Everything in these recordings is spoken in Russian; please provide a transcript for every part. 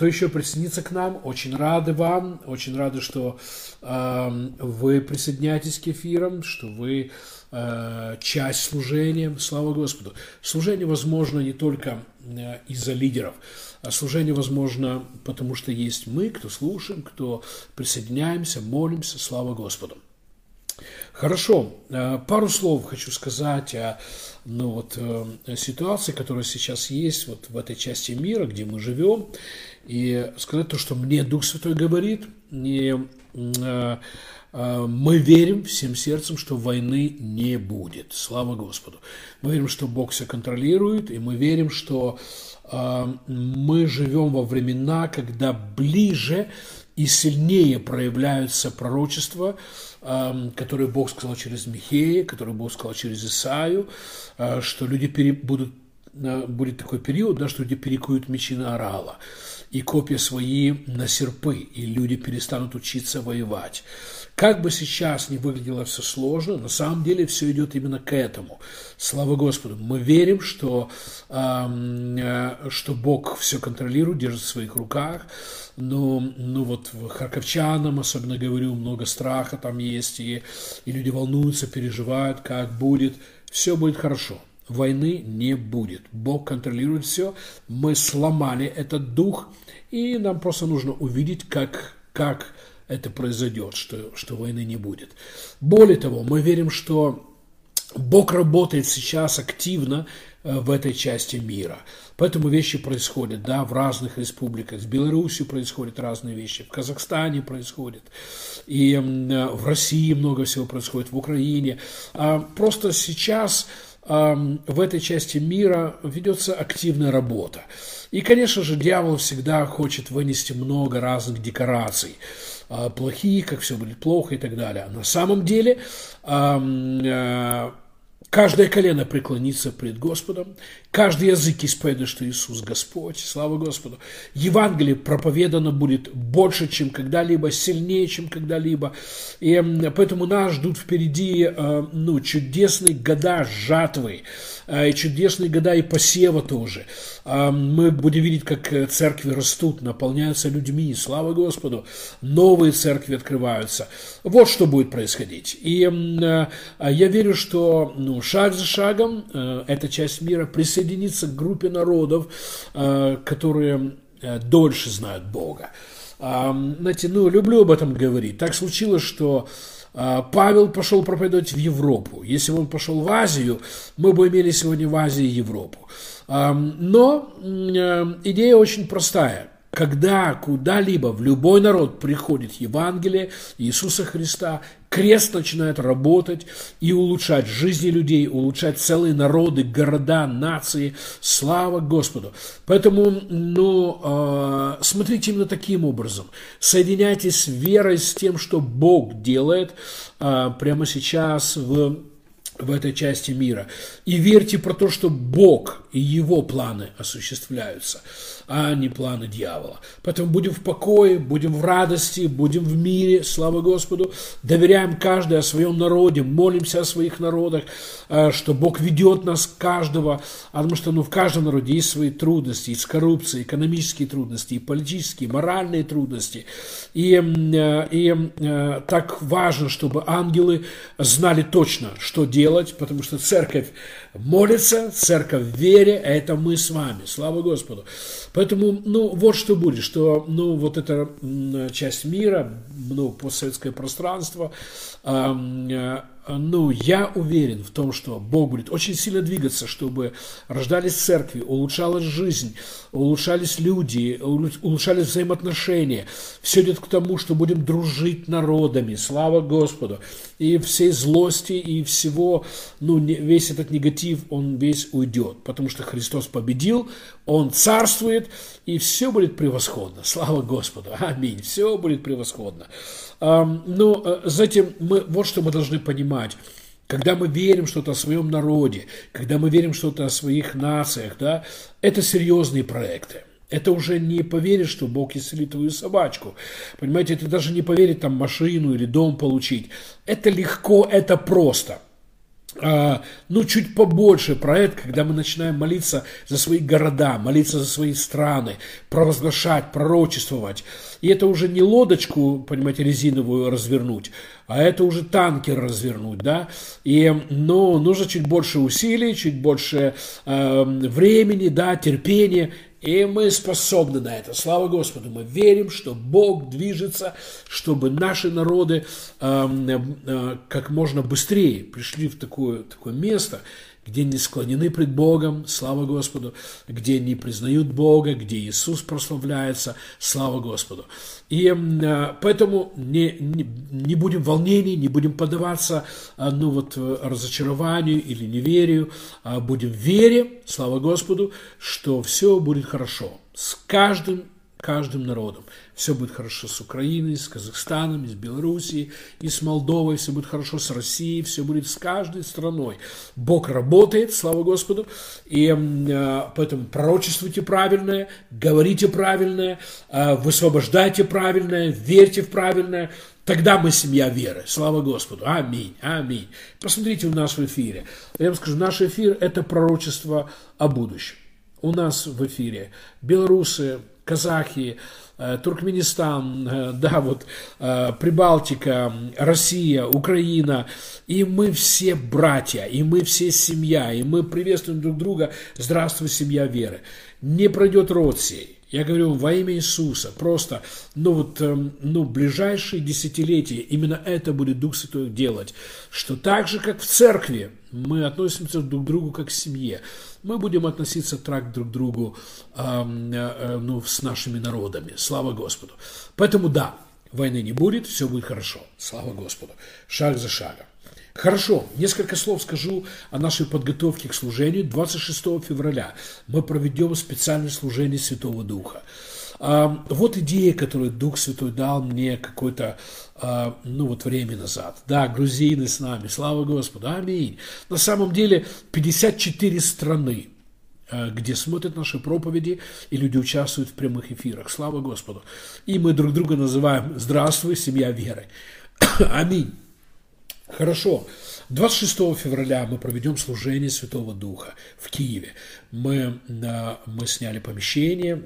кто еще присоединится к нам, очень рады вам, очень рады, что э, вы присоединяетесь к эфирам, что вы э, часть служения. Слава Господу. Служение возможно не только э, из-за лидеров, а служение возможно потому, что есть мы, кто слушаем, кто присоединяемся, молимся. Слава Господу. Хорошо, э, пару слов хочу сказать о ну, вот, э, ситуации, которая сейчас есть вот в этой части мира, где мы живем, и сказать то, что мне Дух Святой говорит, и э, мы верим всем сердцем, что войны не будет. Слава Господу. Мы верим, что Бог все контролирует, и мы верим, что мы живем во времена, когда ближе и сильнее проявляются пророчества, которые Бог сказал через Михея, которые Бог сказал через Исаию, а, что люди пере, будут, будет такой период, да, что люди перекуют мечи на орала и копья свои на серпы, и люди перестанут учиться воевать. Как бы сейчас не выглядело все сложно, на самом деле все идет именно к этому. Слава Господу. Мы верим, что, э, что Бог все контролирует, держит в своих руках. Но ну вот харьковчанам, особенно говорю, много страха там есть, и, и люди волнуются, переживают, как будет. Все будет хорошо войны не будет. Бог контролирует все. Мы сломали этот дух, и нам просто нужно увидеть, как, как это произойдет, что, что войны не будет. Более того, мы верим, что Бог работает сейчас активно э, в этой части мира. Поэтому вещи происходят, да, в разных республиках. В Беларуси происходят разные вещи, в Казахстане происходят, и э, в России много всего происходит, в Украине. А просто сейчас в этой части мира ведется активная работа. И, конечно же, дьявол всегда хочет вынести много разных декораций. А, плохие, как все будет плохо и так далее. А на самом деле э, Каждое колено преклонится пред Господом, каждый язык исповедует, что Иисус Господь, слава Господу. Евангелие проповедано будет больше, чем когда-либо, сильнее, чем когда-либо. И поэтому нас ждут впереди э, ну, чудесные года жатвы, э, и чудесные года и посева тоже. Э, мы будем видеть, как церкви растут, наполняются людьми, слава Господу. Новые церкви открываются. Вот что будет происходить. И я верю, что ну, шаг за шагом э, эта часть мира присоединится к группе народов, э, которые э, дольше знают Бога. Знаете, ну, люблю об этом говорить. Так случилось, что Павел пошел проповедовать в Европу. Если бы он пошел в Азию, мы бы имели сегодня в Азии Европу. Но идея очень простая – когда куда-либо в любой народ приходит Евангелие Иисуса Христа, крест начинает работать и улучшать жизни людей, улучшать целые народы, города, нации. Слава Господу! Поэтому, ну, э, смотрите именно таким образом. Соединяйтесь с верой, с тем, что Бог делает э, прямо сейчас в в этой части мира. И верьте про то, что Бог и Его планы осуществляются, а не планы дьявола. Поэтому будем в покое, будем в радости, будем в мире, слава Господу. Доверяем каждый о своем народе, молимся о своих народах, а, что Бог ведет нас каждого, потому что ну, в каждом народе есть свои трудности, есть коррупция, экономические трудности, и политические, и моральные трудности. И, э, и э, так важно, чтобы ангелы знали точно, что делать, потому что церковь молится, церковь в вере, а это мы с вами. Слава Господу. Поэтому, ну, вот что будет, что, ну, вот эта часть мира, ну, постсоветское пространство, э, ну, я уверен в том, что Бог будет очень сильно двигаться, чтобы рождались церкви, улучшалась жизнь, улучшались люди, улучшались взаимоотношения. Все идет к тому, что будем дружить народами, слава Господу. И всей злости, и всего, ну, весь этот негатив, он весь уйдет, потому что Христос победил, Он царствует, и все будет превосходно. Слава Господу. Аминь. Все будет превосходно. Ну, э, затем мы, вот что мы должны понимать. Когда мы верим что-то о своем народе, когда мы верим что-то о своих нациях, да, это серьезные проекты. Это уже не поверить, что Бог исцелит твою собачку. Понимаете, это даже не поверить там машину или дом получить. Это легко, это просто. А, ну, чуть побольше проект, когда мы начинаем молиться за свои города, молиться за свои страны, провозглашать, пророчествовать. И это уже не лодочку, понимаете, резиновую развернуть, а это уже танкер развернуть, да. И, но нужно чуть больше усилий, чуть больше э, времени, да, терпения. И мы способны на это. Слава Господу. Мы верим, что Бог движется, чтобы наши народы э, э, как можно быстрее пришли в такое, такое место, где не склонены пред Богом, слава Господу, где не признают Бога, где Иисус прославляется, слава Господу. И э, поэтому не, не, не будем волнений, не будем поддаваться э, ну, вот, разочарованию или неверию, а будем в вере, слава Господу, что все будет хорошо с каждым каждым народом. Все будет хорошо с Украиной, с Казахстаном, с Белоруссией, и с Молдовой, все будет хорошо с Россией, все будет с каждой страной. Бог работает, слава Господу, и э, поэтому пророчествуйте правильное, говорите правильное, э, высвобождайте правильное, верьте в правильное, Тогда мы семья веры. Слава Господу. Аминь. Аминь. Посмотрите в наш эфире. Я вам скажу, наш эфир – это пророчество о будущем. У нас в эфире белорусы, казахи, э, Туркменистан, э, да, вот э, Прибалтика, Россия, Украина, и мы все братья, и мы все семья, и мы приветствуем друг друга, здравствуй, семья веры. Не пройдет род сей, я говорю во имя Иисуса, просто, ну вот, эм, ну, ближайшие десятилетия именно это будет Дух Святой делать, что так же, как в церкви, мы относимся друг к другу как к семье, мы будем относиться так друг к другу, э, э, ну, с нашими народами, слава Господу. Поэтому да, войны не будет, все будет хорошо, слава Господу, шаг за шагом. Хорошо, несколько слов скажу о нашей подготовке к служению. 26 февраля мы проведем специальное служение Святого Духа. А, вот идея, которую Дух Святой дал мне какое-то, а, ну вот время назад. Да, грузины с нами, слава Господу, аминь. На самом деле 54 страны, а, где смотрят наши проповеди, и люди участвуют в прямых эфирах. Слава Господу. И мы друг друга называем «Здравствуй, семья веры». Аминь. Хорошо. 26 февраля мы проведем служение Святого Духа в Киеве. Мы, мы сняли помещение,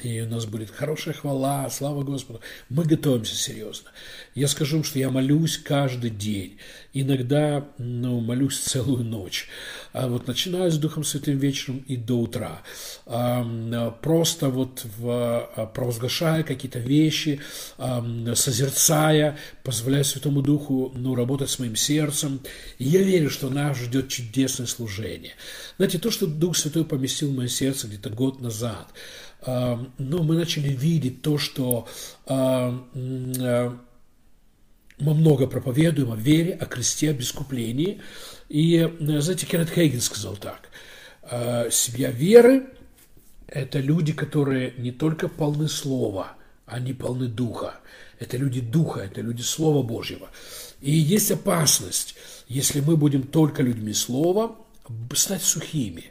и у нас будет хорошая хвала, слава Господу. Мы готовимся серьезно. Я скажу вам, что я молюсь каждый день. Иногда ну, молюсь целую ночь. А вот начинаю с Духом Святым вечером и до утра. А, просто вот в, а, провозглашая какие-то вещи, а, созерцая, позволяя Святому Духу ну, работать с моим сердцем. И я верю, что нас ждет чудесное служение. Знаете, то, что Дух Святой поместил в мое сердце где-то год назад – но мы начали видеть то, что мы много проповедуем о вере, о кресте, о бескуплении. И, знаете, Кеннет Хейген сказал так. Семья веры – это люди, которые не только полны слова, они полны духа. Это люди духа, это люди Слова Божьего. И есть опасность, если мы будем только людьми слова, стать сухими.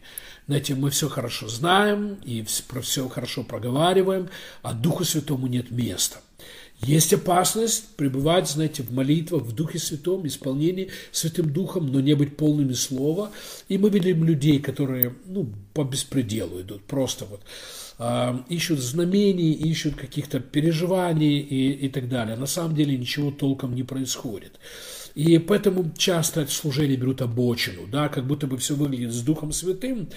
Знаете, мы все хорошо знаем и про все хорошо проговариваем, а Духу Святому нет места. Есть опасность пребывать, знаете, в молитвах, в Духе Святом, исполнении Святым Духом, но не быть полными Слова. И мы видим людей, которые, ну, по беспределу идут, просто вот э, ищут знамений, ищут каких-то переживаний и, и так далее. На самом деле ничего толком не происходит. И поэтому часто это служение берут обочину, да, как будто бы все выглядит с Духом Святым,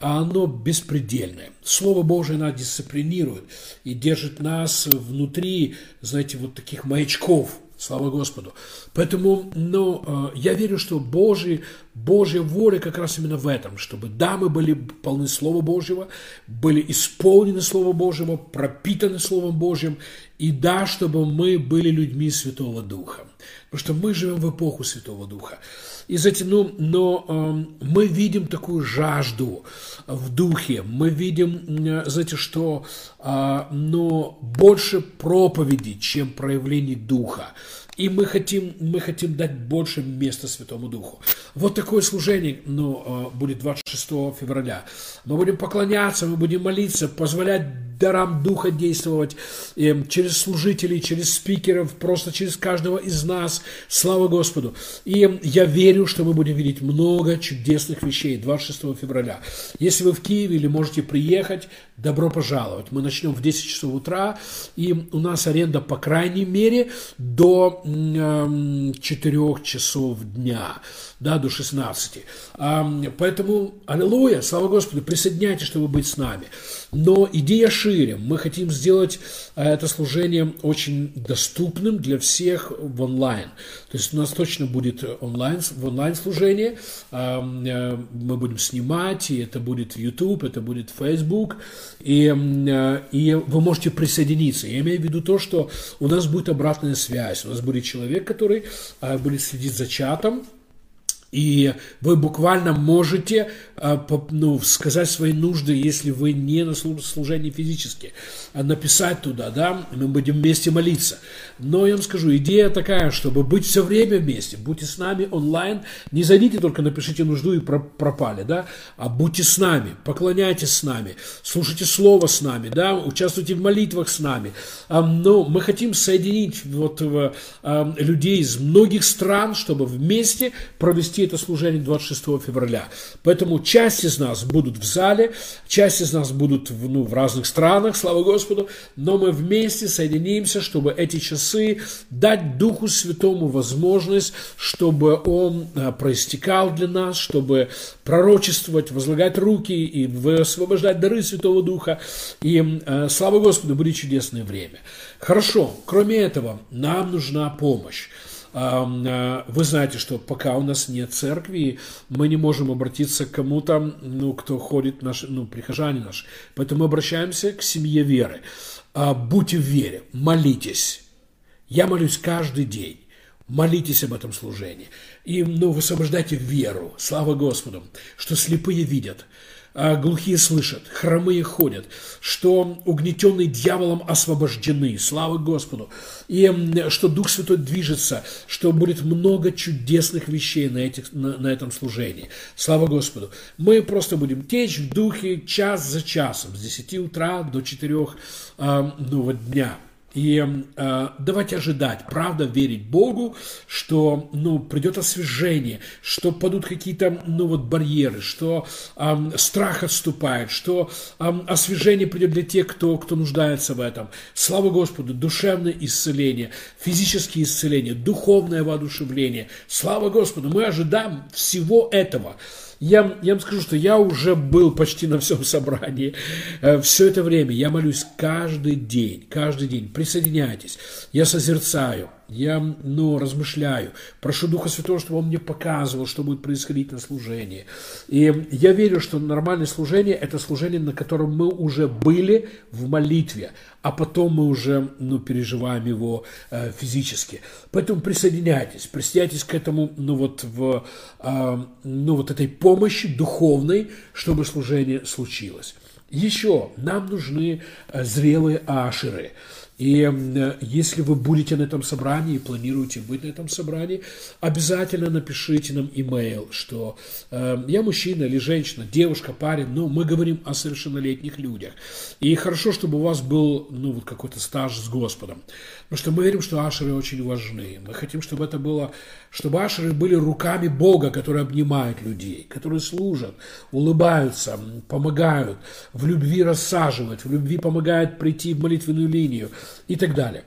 а оно беспредельное. Слово Божие нас дисциплинирует и держит нас внутри, знаете, вот таких маячков, Слава Господу. Поэтому, ну, э, я верю, что Божий, Божья воля как раз именно в этом, чтобы, да, мы были полны Слова Божьего, были исполнены Словом Божьего, пропитаны Словом Божьим, и да, чтобы мы были людьми Святого Духа. Потому что мы живем в эпоху Святого Духа. И затем, ну, но э, мы видим такую жажду в духе, мы видим, э, знаете, что э, но больше проповеди, чем проявлений духа. и мы хотим, мы хотим дать больше места Святому Духу. Вот такое служение ну, будет 26 февраля. Мы будем поклоняться, мы будем молиться, позволять дарам Духа действовать э, через служителей, через спикеров, просто через каждого из нас. Слава Господу. И я верю, что мы будем видеть много чудесных вещей 26 февраля. Если вы в Киеве или можете приехать, добро пожаловать. Мы начнем в 10 часов утра, и у нас аренда, по крайней мере, до 4 часов дня, да, до 16. Поэтому, аллилуйя, слава Господу, присоединяйтесь, чтобы быть с нами. Но идея шире. Мы хотим сделать э, это служение очень доступным для всех в онлайн. То есть у нас точно будет онлайн, в онлайн служение. Э, мы будем снимать, и это будет YouTube, это будет Facebook. И, э, и вы можете присоединиться. Я имею в виду то, что у нас будет обратная связь. У нас будет человек, который будет следить за чатом, и вы буквально можете а, ну, сказать свои нужды, если вы не на служении физически, а написать туда, да, мы будем вместе молиться. Но я вам скажу, идея такая, чтобы быть все время вместе, будьте с нами онлайн, не зайдите только, напишите нужду и пропали, да, а будьте с нами, поклоняйтесь с нами, слушайте слово с нами, да, участвуйте в молитвах с нами. Но мы хотим соединить вот людей из многих стран, чтобы вместе провести это служение 26 февраля. Поэтому часть из нас будут в зале, часть из нас будут в, ну, в разных странах, слава Господу, но мы вместе соединимся, чтобы эти часы дать Духу Святому возможность, чтобы Он э, проистекал для нас, чтобы пророчествовать, возлагать руки и высвобождать дары Святого Духа. И э, слава Господу, будет чудесное время. Хорошо, кроме этого, нам нужна помощь. Э, вы знаете, что пока у нас нет церкви, мы не можем обратиться к кому-то, ну, кто ходит, наши, ну, прихожане наши. Поэтому мы обращаемся к семье веры. А, будьте в вере, молитесь. Я молюсь каждый день. Молитесь об этом служении. И ну, высвобождайте веру. Слава Господу, что слепые видят, глухие слышат, хромые ходят, что угнетенные дьяволом освобождены, слава Господу, и что Дух Святой движется, что будет много чудесных вещей на, этих, на, на этом служении. Слава Господу. Мы просто будем течь в духе час за часом, с 10 утра до 4 э, а, ну, вот дня. И э, давайте ожидать, правда, верить Богу, что ну, придет освежение, что падут какие-то ну, вот, барьеры, что э, страх отступает, что э, освежение придет для тех, кто, кто нуждается в этом. Слава Господу, душевное исцеление, физические исцеления, духовное воодушевление. Слава Господу, мы ожидаем всего этого. Я, я вам скажу, что я уже был почти на всем собрании. Э, Все это время я молюсь каждый день, каждый день. Присоединяйтесь. Я созерцаю я ну, размышляю, прошу Духа Святого, чтобы Он мне показывал, что будет происходить на служении. И я верю, что нормальное служение – это служение, на котором мы уже были в молитве, а потом мы уже ну, переживаем его э, физически. Поэтому присоединяйтесь, присоединяйтесь к этому, ну вот, в, э, ну, вот этой помощи духовной, чтобы служение случилось. Еще нам нужны э, зрелые ашеры – и если вы будете на этом собрании и планируете быть на этом собрании, обязательно напишите нам имейл, что э, я мужчина или женщина, девушка, парень, но мы говорим о совершеннолетних людях. И хорошо, чтобы у вас был ну, вот какой-то стаж с Господом. Потому что мы верим, что ашеры очень важны. Мы хотим, чтобы это было, чтобы ашеры были руками Бога, которые обнимают людей, которые служат, улыбаются, помогают, в любви рассаживать, в любви помогают прийти в молитвенную линию – и так далее.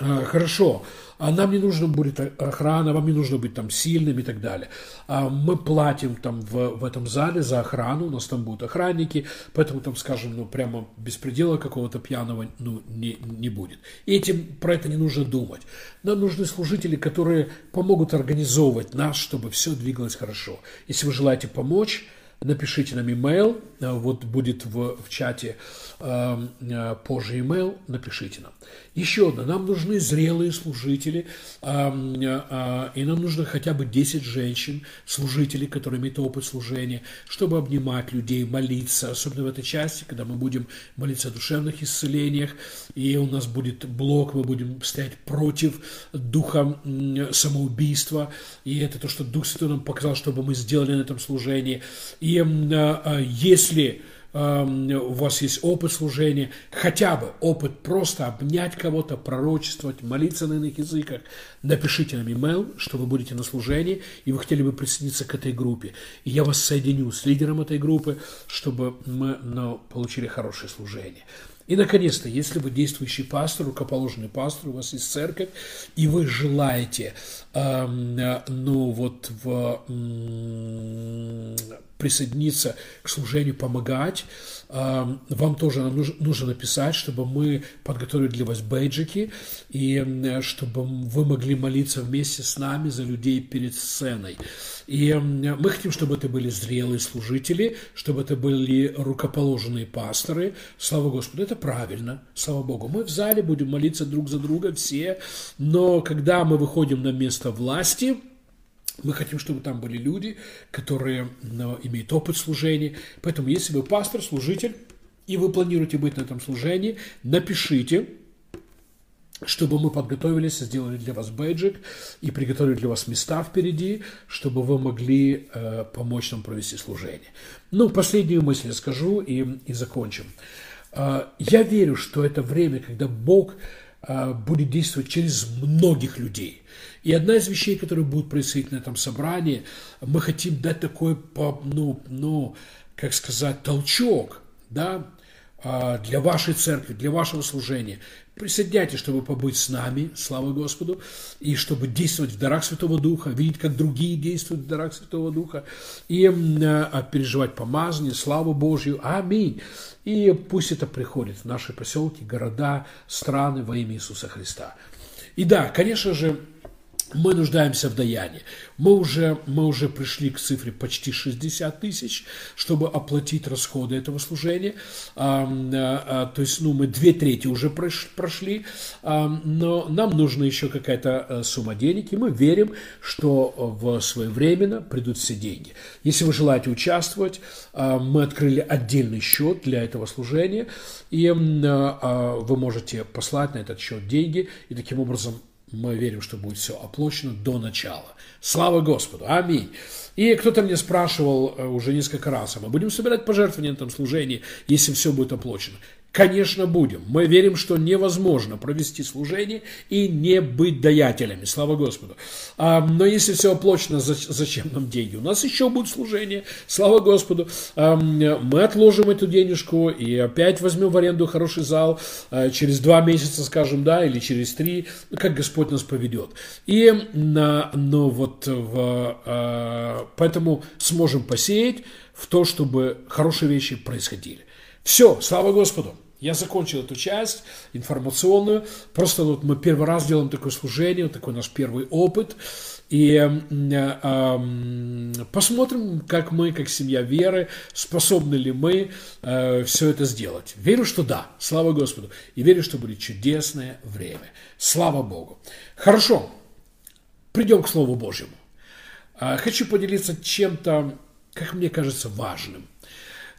А, хорошо, а нам не нужно будет охрана, вам не нужно быть там сильным и так далее. А мы платим там в, в этом зале за охрану, у нас там будут охранники, поэтому там, скажем, ну прямо беспредела какого-то пьяного ну, не, не будет. И этим про это не нужно думать. Нам нужны служители, которые помогут организовывать нас, чтобы все двигалось хорошо. Если вы желаете помочь, напишите нам email, вот будет в, в чате позже email, напишите нам. Еще одно, нам нужны зрелые служители, э, э, и нам нужно хотя бы 10 женщин, служителей, которые имеют опыт служения, чтобы обнимать людей, молиться, особенно в этой части, когда мы будем молиться о душевных исцелениях, и у нас будет блок, мы будем стоять против духа самоубийства, и это то, что Дух Святой нам показал, чтобы мы сделали на этом служении. И если у вас есть опыт служения, хотя бы опыт просто обнять кого-то, пророчествовать, молиться на иных языках, напишите нам email, что вы будете на служении, и вы хотели бы присоединиться к этой группе. И я вас соединю с лидером этой группы, чтобы мы ну, получили хорошее служение. И, наконец-то, если вы действующий пастор, рукоположенный пастор, у вас есть церковь, и вы желаете, э, ну, вот, в, э, присоединиться к служению, помогать, э, вам тоже нужно, написать, чтобы мы подготовили для вас бейджики, и чтобы вы могли молиться вместе с нами за людей перед сценой. И мы хотим, чтобы это были зрелые служители, чтобы это были рукоположенные пасторы. Слава Господу, это правильно, слава Богу. Мы в зале будем молиться друг за друга все, но когда мы выходим на место власти, мы хотим, чтобы там были люди, которые ну, имеют опыт служения. Поэтому, если вы пастор, служитель, и вы планируете быть на этом служении, напишите, чтобы мы подготовились, сделали для вас бейджик и приготовили для вас места впереди, чтобы вы могли э, помочь нам провести служение. Ну, последнюю мысль я скажу и, и закончим. Э, я верю, что это время, когда Бог э, будет действовать через многих людей. И одна из вещей, которая будет происходить на этом собрании, мы хотим дать такой, ну, ну как сказать, толчок, да, э, для вашей церкви, для вашего служения. Присоединяйтесь, чтобы побыть с нами, слава Господу, и чтобы действовать в дарах Святого Духа, видеть, как другие действуют в дарах Святого Духа, и э, переживать помазание, славу Божью. Аминь. И пусть это приходит в наши поселки, города, страны во имя Иисуса Христа. И да, конечно же, мы нуждаемся в даянии. Мы уже, мы уже пришли к цифре почти 60 тысяч, чтобы оплатить расходы этого служения. А, а, то есть, ну, мы две трети уже прошли, а, но нам нужна еще какая-то э, сумма денег, и мы верим, что в своевременно придут все деньги. Если вы желаете участвовать, мы открыли отдельный счет для этого служения, и вы можете послать на этот счет деньги, и таким образом мы верим, что будет все оплачено до начала. Слава Господу! Аминь! И кто-то мне спрашивал э, уже несколько раз, а мы будем собирать пожертвования на этом служении, если все будет оплачено. Конечно, будем. Мы верим, что невозможно провести служение и не быть даятелями. Слава Господу. А, но если все оплачено, зачем нам деньги? У нас еще будет служение. Слава Господу. А, мы отложим эту денежку и опять возьмем в аренду хороший зал. А, через два месяца, скажем, да, или через три, как Господь нас поведет. И, на, но вот в, поэтому сможем посеять в то, чтобы хорошие вещи происходили. Все, слава Господу. Я закончил эту часть информационную. Просто вот мы первый раз делаем такое служение, вот такой наш первый опыт. И э, э, посмотрим, как мы, как семья веры, способны ли мы э, все это сделать. Верю, что да, слава Господу. И верю, что будет чудесное время. Слава Богу. Хорошо, придем к Слову Божьему. Э, хочу поделиться чем-то, как мне кажется, важным.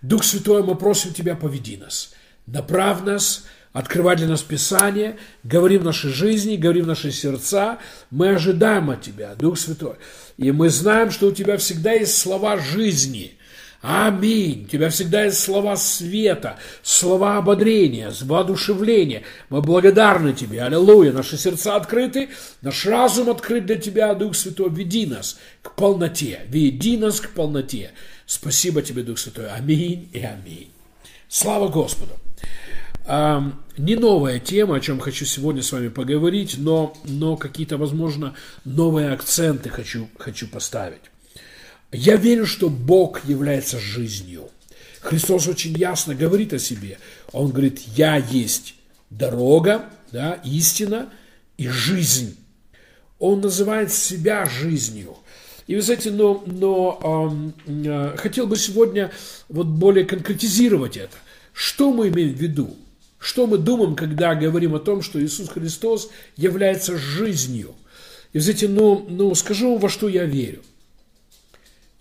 Дух Святой, мы просим Тебя, поведи нас – направь нас, открывай для нас Писание, говори в нашей жизни, говори в наши сердца. Мы ожидаем от Тебя, Дух Святой. И мы знаем, что у Тебя всегда есть слова жизни. Аминь. У Тебя всегда есть слова света, слова ободрения, воодушевления. Мы благодарны Тебе. Аллилуйя. Наши сердца открыты, наш разум открыт для Тебя, Дух Святой. Веди нас к полноте. Веди нас к полноте. Спасибо Тебе, Дух Святой. Аминь и аминь. Слава Господу. Не новая тема, о чем хочу сегодня с вами поговорить, но, но какие-то, возможно, новые акценты хочу, хочу поставить. Я верю, что Бог является жизнью. Христос очень ясно говорит о себе. Он говорит, я есть дорога, да, истина и жизнь. Он называет себя жизнью. И вы знаете, но, но э, хотел бы сегодня вот более конкретизировать это. Что мы имеем в виду? Что мы думаем, когда говорим о том, что Иисус Христос является жизнью? И, знаете, ну, ну скажу вам, во что я верю.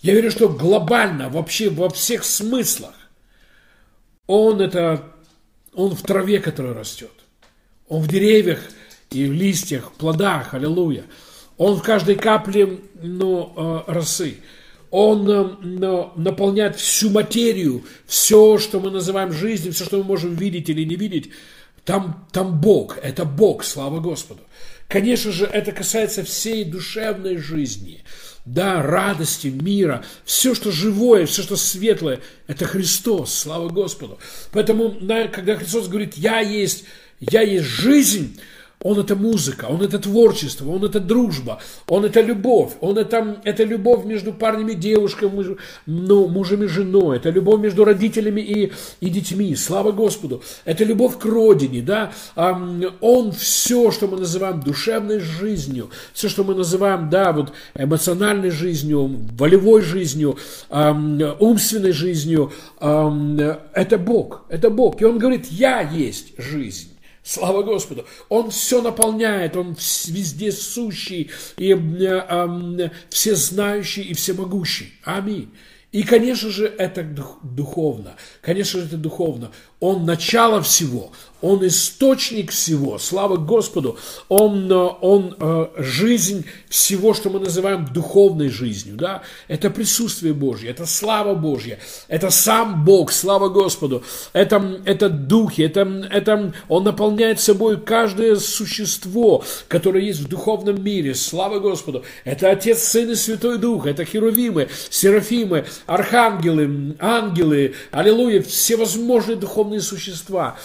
Я верю, что глобально, вообще во всех смыслах, Он это, Он в траве, которая растет. Он в деревьях и в листьях, в плодах, аллилуйя. Он в каждой капле ну, э, росы. Он э, наполняет всю материю, все, что мы называем жизнью, все, что мы можем видеть или не видеть. Там, там Бог, это Бог, слава Господу. Конечно же, это касается всей душевной жизни, да, радости, мира, все, что живое, все, что светлое, это Христос, слава Господу. Поэтому, когда Христос говорит, я есть, я есть жизнь, он это музыка, он это творчество, он это дружба, он это любовь, он это, это любовь между парнями и девушками, ну, мужем и женой, это любовь между родителями и, и детьми, слава Господу, это любовь к родине, да, он все, что мы называем душевной жизнью, все, что мы называем, да, вот эмоциональной жизнью, волевой жизнью, умственной жизнью, это Бог, это Бог, и он говорит, я есть жизнь. Слава Господу! Он все наполняет, Он везде сущий, и э, э, всезнающий и всемогущий. Аминь. И, конечно же, это духовно. Конечно же, это духовно. Он начало всего, Он источник всего, слава Господу, Он, э, он э, жизнь всего, что мы называем духовной жизнью, да, это присутствие Божье, это слава Божья, это сам Бог, слава Господу, это, это духи, это, это Он наполняет собой каждое существо, которое есть в духовном мире, слава Господу, это Отец, Сын и Святой Дух, это херувимы, серафимы, архангелы, ангелы, аллилуйя, всевозможные духовные духовные существа.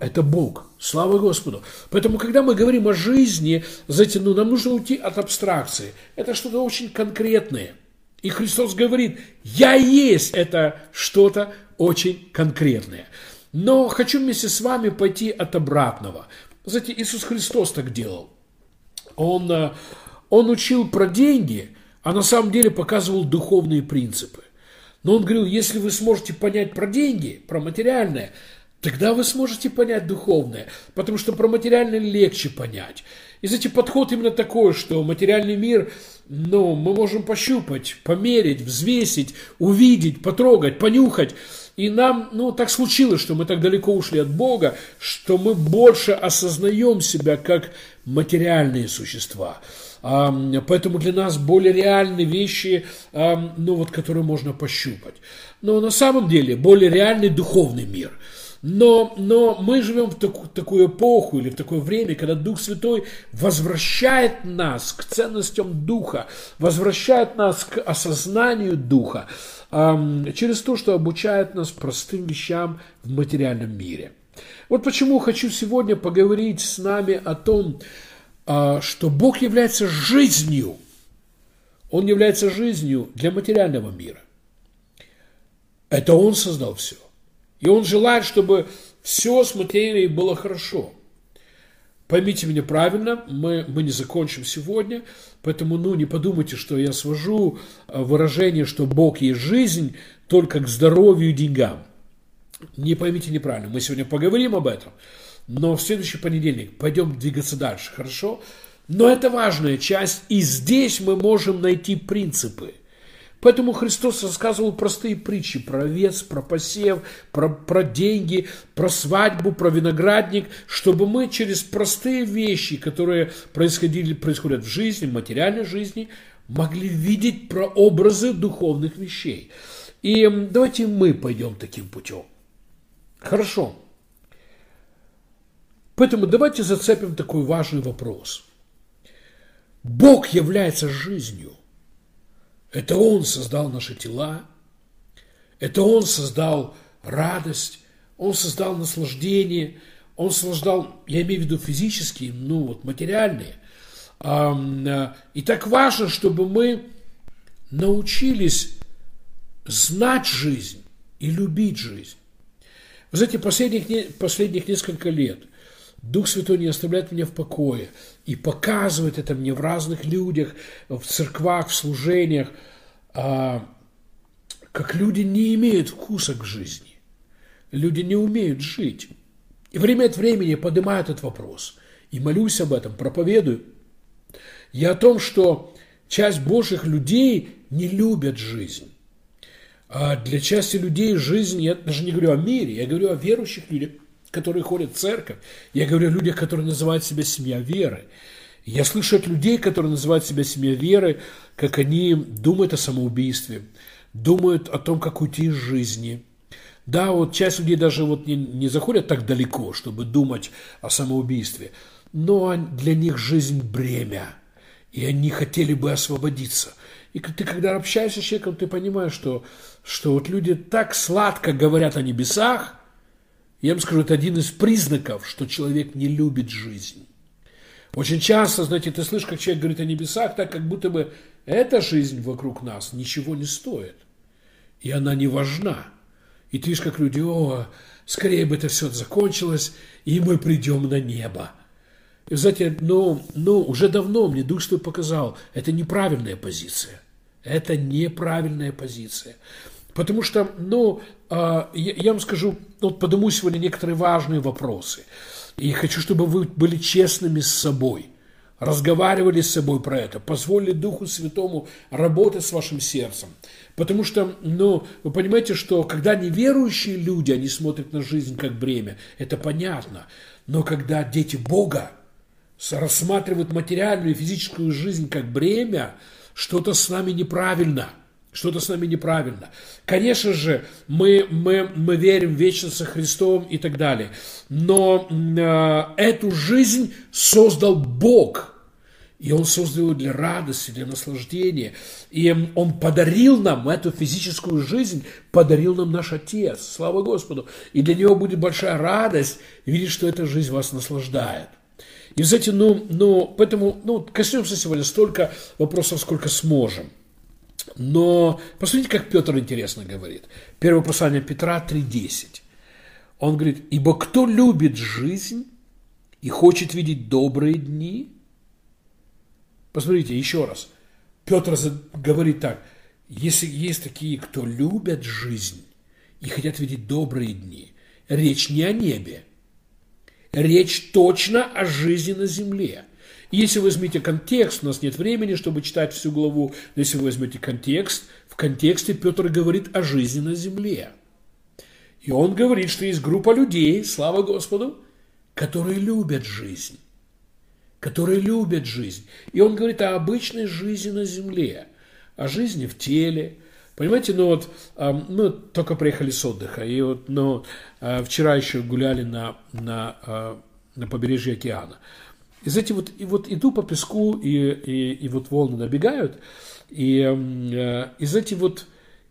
Это Бог. Слава Господу. Поэтому, когда мы говорим о жизни, знаете, ну, нам нужно уйти от абстракции. Это что-то очень конкретное. И Христос говорит, я есть это что-то очень конкретное. Но хочу вместе с вами пойти от обратного. Знаете, Иисус Христос так делал. Он, э, он учил про деньги, а на самом деле показывал духовные принципы. Но он говорил, если вы сможете понять про деньги, про материальное, тогда вы сможете понять духовное, потому что про материальное легче понять. И, знаете, подход именно такой, что материальный мир, ну, мы можем пощупать, померить, взвесить, увидеть, потрогать, понюхать. И нам, ну, так случилось, что мы так далеко ушли от Бога, что мы больше осознаем себя как материальные существа. Поэтому для нас более реальные вещи, ну вот, которые можно пощупать. Но на самом деле более реальный духовный мир. Но, но мы живем в таку, такую эпоху или в такое время, когда Дух Святой возвращает нас к ценностям Духа, возвращает нас к осознанию Духа через то, что обучает нас простым вещам в материальном мире. Вот почему хочу сегодня поговорить с нами о том, что Бог является жизнью. Он является жизнью для материального мира. Это Он создал все. И Он желает, чтобы все с материей было хорошо. Поймите меня правильно, мы, мы не закончим сегодня, поэтому ну, не подумайте, что я свожу а, выражение, что Бог есть жизнь только к здоровью и деньгам. Не поймите неправильно, мы сегодня поговорим об этом. Но в следующий понедельник пойдем двигаться дальше, хорошо? Но это важная часть, и здесь мы можем найти принципы. Поэтому Христос рассказывал простые притчи про овец, про посев, про, про деньги, про свадьбу, про виноградник, чтобы мы через простые вещи, которые происходили, происходят в жизни, в материальной жизни, могли видеть прообразы духовных вещей. И давайте мы пойдем таким путем. Хорошо. Поэтому давайте зацепим такой важный вопрос. Бог является жизнью. Это Он создал наши тела, это Он создал радость, Он создал наслаждение, Он создал, я имею в виду физические, ну вот материальные. И так важно, чтобы мы научились знать жизнь и любить жизнь. Вы знаете, последних, последних несколько лет – Дух Святой не оставляет меня в покое и показывает это мне в разных людях, в церквах, в служениях, а, как люди не имеют вкуса к жизни. Люди не умеют жить. И время от времени поднимаю этот вопрос. И молюсь об этом, проповедую. Я о том, что часть Божьих людей не любят жизнь. А для части людей жизнь, я даже не говорю о мире, я говорю о верующих людях, которые ходят в церковь. Я говорю о людях, которые называют себя семья веры. Я слышу от людей, которые называют себя семья веры, как они думают о самоубийстве, думают о том, как уйти из жизни. Да, вот часть людей даже вот не, не заходят так далеко, чтобы думать о самоубийстве, но для них жизнь бремя, и они хотели бы освободиться. И ты, когда общаешься с человеком, ты понимаешь, что, что вот люди так сладко говорят о небесах, я вам скажу, это один из признаков, что человек не любит жизнь. Очень часто, знаете, ты слышишь, как человек говорит о небесах, так как будто бы эта жизнь вокруг нас ничего не стоит. И она не важна. И ты видишь, как люди, о, скорее бы это все закончилось, и мы придем на небо. И, знаете, ну, ну, уже давно мне Дух Святой показал, это неправильная позиция. Это неправильная позиция. Потому что, ну, я вам скажу, вот подниму сегодня некоторые важные вопросы. И хочу, чтобы вы были честными с собой, разговаривали с собой про это, позволили Духу Святому работать с вашим сердцем. Потому что, ну, вы понимаете, что когда неверующие люди, они смотрят на жизнь как бремя, это понятно. Но когда дети Бога рассматривают материальную и физическую жизнь как бремя, что-то с нами неправильно – что-то с нами неправильно. Конечно же, мы, мы, мы верим в вечность со Христом и так далее. Но э, эту жизнь создал Бог. И Он создал ее для радости, для наслаждения. И Он подарил нам эту физическую жизнь, подарил нам наш Отец. Слава Господу. И для Него будет большая радость видеть, что эта жизнь вас наслаждает. И, знаете, ну, ну, поэтому, ну, коснемся сегодня столько вопросов, сколько сможем – но посмотрите, как Петр интересно говорит. Первое послание Петра 3.10. Он говорит, ибо кто любит жизнь и хочет видеть добрые дни, посмотрите еще раз, Петр говорит так, если есть такие, кто любят жизнь и хотят видеть добрые дни, речь не о небе, речь точно о жизни на земле – если вы возьмете контекст, у нас нет времени, чтобы читать всю главу, но если вы возьмете контекст, в контексте Петр говорит о жизни на земле. И он говорит, что есть группа людей, слава Господу, которые любят жизнь. Которые любят жизнь. И он говорит о обычной жизни на земле, о жизни в теле. Понимаете, ну вот мы только приехали с отдыха, и вот ну, а, вчера еще гуляли на, на, а, на побережье океана. И знаете, вот, и вот иду по песку, и, и, и вот волны набегают, и, э, и знаете, вот,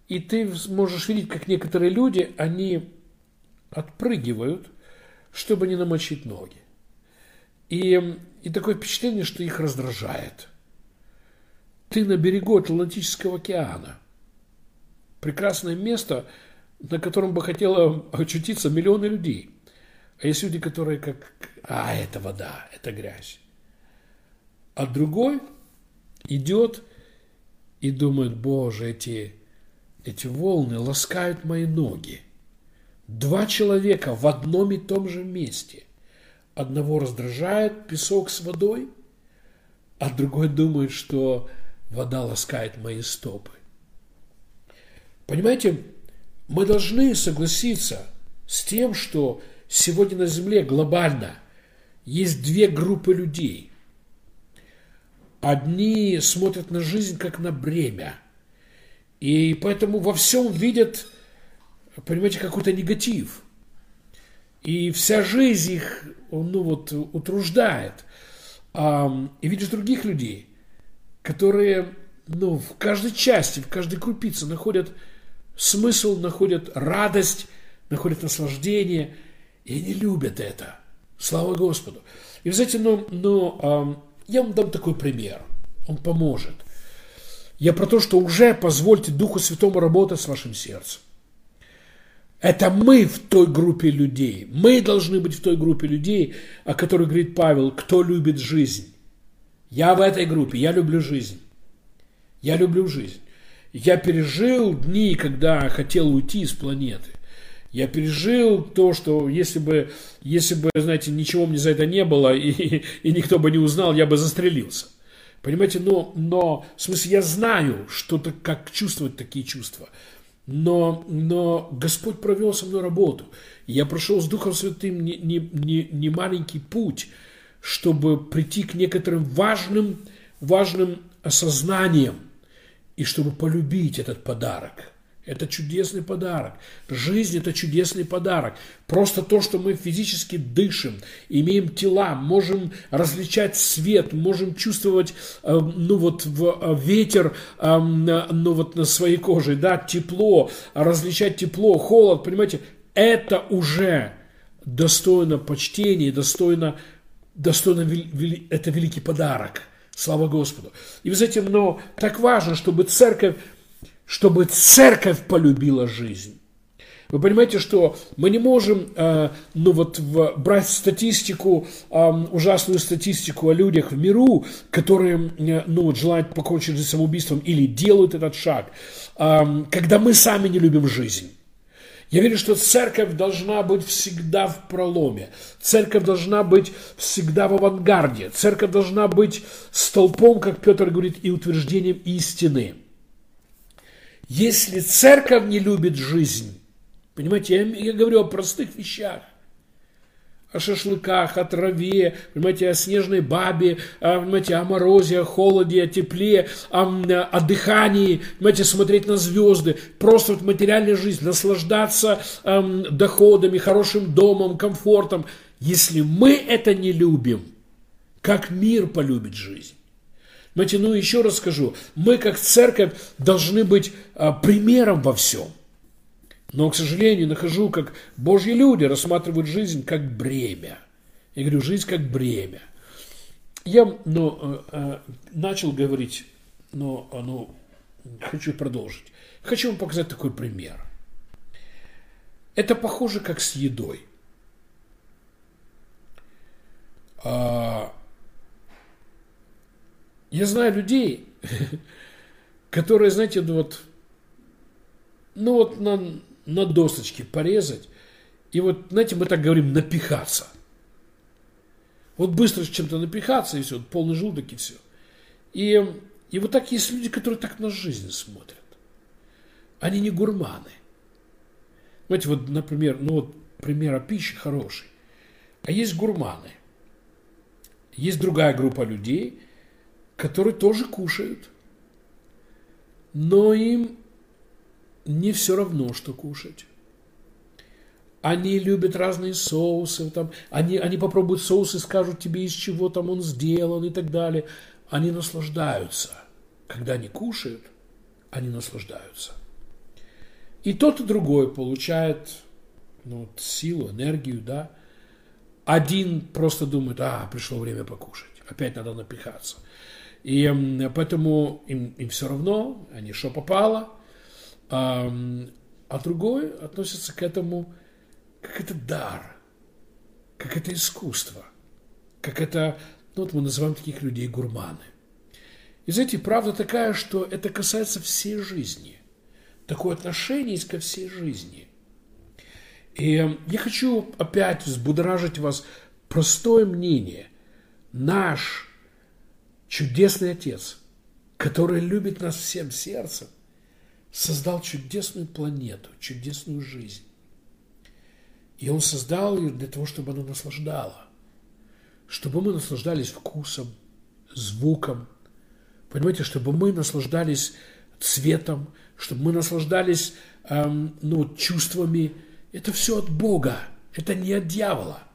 и ты можешь видеть, как некоторые люди, они отпрыгивают, чтобы не намочить ноги. И, и такое впечатление, что их раздражает. Ты на берегу Атлантического океана. Прекрасное место, на котором бы хотело очутиться миллионы людей. А есть люди, которые как а это вода, это грязь. А другой идет и думает, боже, эти, эти волны ласкают мои ноги. Два человека в одном и том же месте. Одного раздражает песок с водой, а другой думает, что вода ласкает мои стопы. Понимаете, мы должны согласиться с тем, что сегодня на Земле глобально есть две группы людей. Одни смотрят на жизнь как на бремя, и поэтому во всем видят, понимаете, какой-то негатив. И вся жизнь их, ну вот, утруждает. И видишь других людей, которые, ну, в каждой части, в каждой крупице находят смысл, находят радость, находят наслаждение, и они любят это – Слава Господу. И, вы знаете, ну, ну, я вам дам такой пример. Он поможет. Я про то, что уже позвольте Духу Святому работать с вашим сердцем. Это мы в той группе людей. Мы должны быть в той группе людей, о которой говорит Павел, кто любит жизнь. Я в этой группе, я люблю жизнь. Я люблю жизнь. Я пережил дни, когда хотел уйти с планеты. Я пережил то, что если бы, если бы, знаете, ничего мне за это не было, и, и никто бы не узнал, я бы застрелился. Понимаете, но, но в смысле, я знаю, что то как чувствовать такие чувства. Но, но Господь провел со мной работу. Я прошел с Духом Святым не, не, не, не маленький путь, чтобы прийти к некоторым важным, важным осознаниям и чтобы полюбить этот подарок. Это чудесный подарок. Жизнь – это чудесный подарок. Просто то, что мы физически дышим, имеем тела, можем различать свет, можем чувствовать, э, ну вот, э, ветер, э, ну вот на своей коже, да, тепло, различать тепло, холод, понимаете, это уже достойно почтения, достойно, достойно, это великий подарок. Слава Господу. И вы знаете, но так важно, чтобы церковь чтобы церковь полюбила жизнь. Вы понимаете, что мы не можем э, ну вот, брать статистику, э, ужасную статистику о людях в миру, которые э, ну, вот, желают покончить с самоубийством или делают этот шаг, когда мы сами не любим жизнь. Я верю, что церковь должна быть всегда в проломе. Церковь должна быть всегда в авангарде. Церковь должна быть столпом, как Петр говорит, и утверждением истины. Если церковь не любит жизнь, понимаете, я, я говорю о простых вещах, о шашлыках, о траве, понимаете, о снежной бабе, о, понимаете, о морозе, о холоде, о тепле, о, о дыхании, понимаете, смотреть на звезды, просто вот материальная жизнь, наслаждаться эм, доходами, хорошим домом, комфортом. Если мы это не любим, как мир полюбит жизнь? Знаете, ну еще раз скажу, мы как церковь должны быть а, примером во всем. Но, к сожалению, нахожу, как Божьи люди рассматривают жизнь как бремя. Я говорю, жизнь как бремя. Я ну, э, э, начал говорить, но ну, хочу продолжить. Хочу вам показать такой пример. Это похоже как с едой. А, я знаю людей, которые, знаете, вот, ну вот на, на досочке порезать, и вот, знаете, мы так говорим, напихаться. Вот быстро чем-то напихаться, и все, полный желудок, и все. И, и вот так есть люди, которые так на жизнь смотрят. Они не гурманы. Знаете, вот, например, ну вот пример о пище хороший. А есть гурманы. Есть другая группа людей – которые тоже кушают. Но им не все равно, что кушать. Они любят разные соусы, там, они, они попробуют соус и скажут тебе, из чего там он сделан и так далее. Они наслаждаются. Когда они кушают, они наслаждаются. И тот, и другой получает ну, вот, силу, энергию, да. Один просто думает, а, пришло время покушать, опять надо напихаться – и поэтому им, им все равно, они что попало. А, а другой относится к этому как это дар, как это искусство, как это, ну вот мы называем таких людей гурманы. И знаете, правда такая, что это касается всей жизни. Такое отношение есть ко всей жизни. И я хочу опять взбудоражить вас простое мнение. Наш чудесный Отец, который любит нас всем сердцем, создал чудесную планету, чудесную жизнь. И Он создал ее для того, чтобы она наслаждала. Чтобы мы наслаждались вкусом, звуком. Понимаете, чтобы мы наслаждались цветом, чтобы мы наслаждались эм, ну, чувствами. Это все от Бога, это не от дьявола –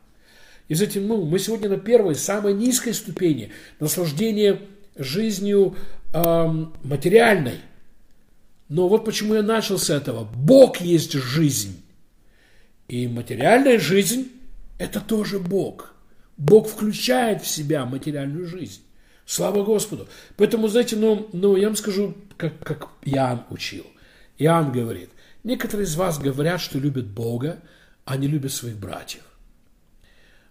и затем, ну, мы сегодня на первой, самой низкой ступени наслаждения жизнью эм, материальной. Но вот почему я начал с этого. Бог есть жизнь. И материальная жизнь – это тоже Бог. Бог включает в себя материальную жизнь. Слава Господу. Поэтому, знаете, ну, ну я вам скажу, как, как Иоанн учил. Иоанн говорит, Некоторые из вас говорят, что любят Бога, а не любят своих братьев.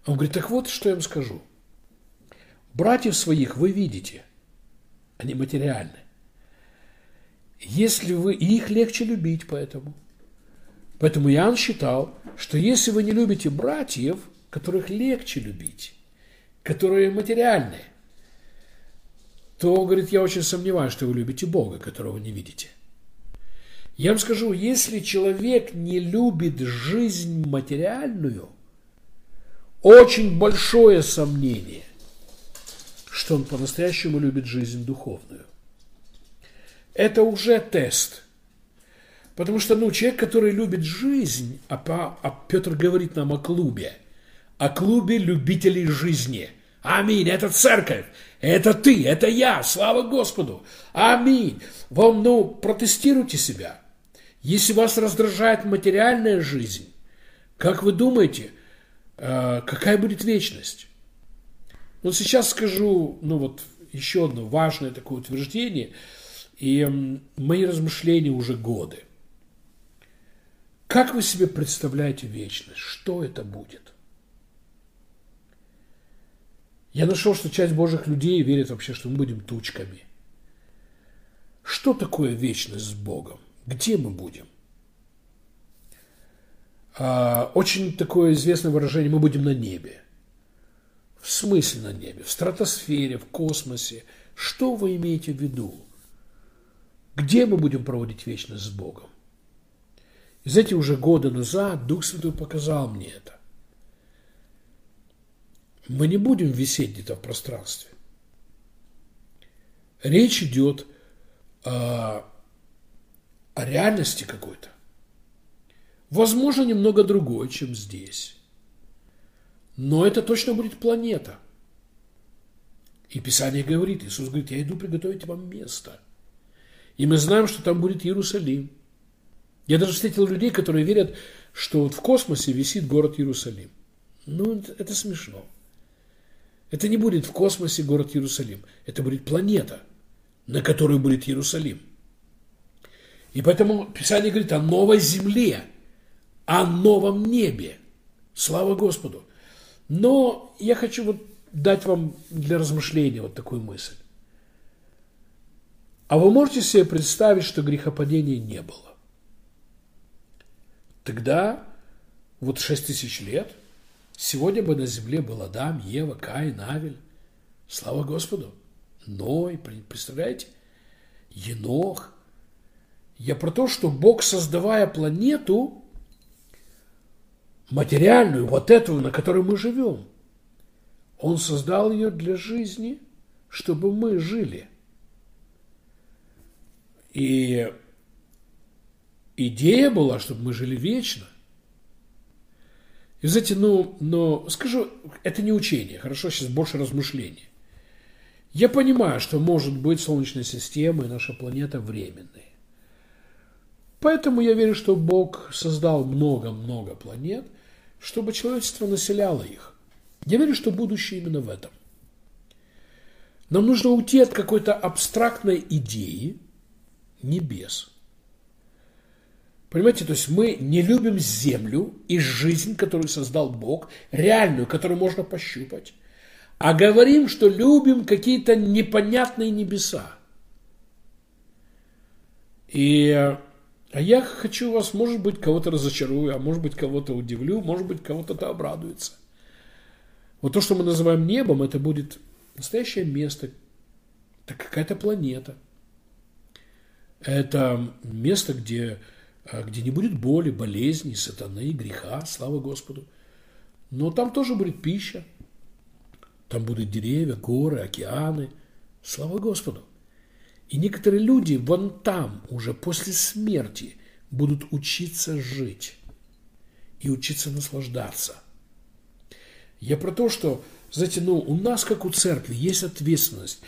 Он говорит, так вот, что я вам скажу. Братьев своих вы видите, они материальны. Если вы, и их легче любить поэтому. Поэтому Иоанн считал, что если вы не любите братьев, которых легче любить, которые материальные, то, говорит, я очень сомневаюсь, что вы любите Бога, которого не видите. Я вам скажу, если человек не любит жизнь материальную, очень большое сомнение, что он по-настоящему любит жизнь духовную. Это уже тест. Потому что, ну, человек, который любит жизнь, а, по, а Петр говорит нам о клубе, о клубе любителей жизни. Аминь. Это церковь. Это ты, это я. Слава Господу. Аминь. Вам, ну, протестируйте себя. Если вас раздражает материальная жизнь, как вы думаете, какая будет вечность? Вот сейчас скажу, ну вот еще одно важное такое утверждение, и мои размышления уже годы. Как вы себе представляете вечность? Что это будет? Я нашел, что часть Божьих людей верит вообще, что мы будем тучками. Что такое вечность с Богом? Где мы будем? А, очень такое известное выражение «мы будем на небе». В смысле на небе? В стратосфере, в космосе. Что вы имеете в виду? Где мы будем проводить вечность с Богом? И знаете, уже годы назад Дух Святой показал мне это. Мы не будем висеть где-то в пространстве. Речь идет о о реальности какой-то. Возможно, немного другой, чем здесь. Но это точно будет планета. И Писание говорит, Иисус говорит, я иду приготовить вам место. И мы знаем, что там будет Иерусалим. Я даже встретил людей, которые верят, что вот в космосе висит город Иерусалим. Ну, это смешно. Это не будет в космосе город Иерусалим. Это будет планета, на которой будет Иерусалим. И поэтому Писание говорит о новой земле, о новом небе. Слава Господу. Но я хочу вот дать вам для размышления вот такую мысль. А вы можете себе представить, что грехопадения не было? Тогда, вот шесть тысяч лет, сегодня бы на земле был Адам, Ева, Каин, Авель. Слава Господу. Ной, представляете? Енох, я про то, что Бог, создавая планету, материальную, вот эту, на которой мы живем, Он создал ее для жизни, чтобы мы жили. И идея была, чтобы мы жили вечно. И знаете, ну, но скажу, это не учение, хорошо, сейчас больше размышления. Я понимаю, что может быть Солнечная система и наша планета временные. Поэтому я верю, что Бог создал много-много планет, чтобы человечество населяло их. Я верю, что будущее именно в этом. Нам нужно уйти от какой-то абстрактной идеи небес. Понимаете, то есть мы не любим землю и жизнь, которую создал Бог, реальную, которую можно пощупать, а говорим, что любим какие-то непонятные небеса. И а я хочу вас, может быть, кого-то разочарую, а может быть, кого-то удивлю, может быть, кого-то обрадуется. Вот то, что мы называем небом, это будет настоящее место, это какая-то планета. Это место, где, а, где не будет боли, болезней, сатаны, греха, слава Господу. Но там тоже будет пища, там будут деревья, горы, океаны, слава Господу. И некоторые люди вон там, уже после смерти, будут учиться жить и учиться наслаждаться. Я про то, что, знаете, ну, у нас, как у церкви, есть ответственность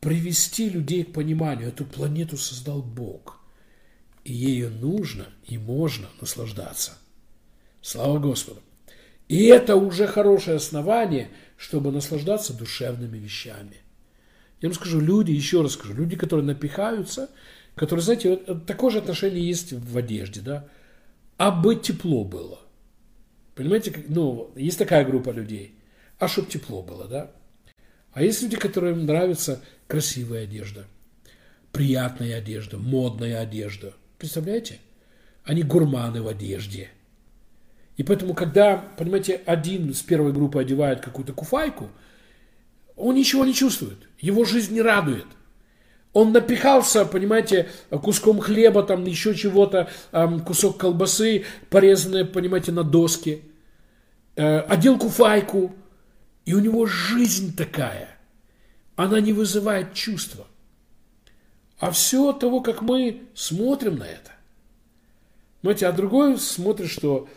привести людей к пониманию, эту планету создал Бог, и ею нужно и можно наслаждаться. Слава Господу! И это уже хорошее основание, чтобы наслаждаться душевными вещами – я вам скажу, люди, еще раз скажу, люди, которые напихаются, которые, знаете, вот такое же отношение есть в одежде, да, а бы тепло было. Понимаете, ну, есть такая группа людей, а чтоб тепло было, да. А есть люди, которым нравится красивая одежда, приятная одежда, модная одежда. Представляете? Они гурманы в одежде. И поэтому, когда, понимаете, один с первой группы одевает какую-то куфайку, он ничего не чувствует. Его жизнь не радует. Он напихался, понимаете, куском хлеба, там еще чего-то, кусок колбасы, порезанное, понимаете, на доске, э, одел куфайку, и у него жизнь такая. Она не вызывает чувства. А все от того, как мы смотрим на это. Понимаете, а другой смотрит, что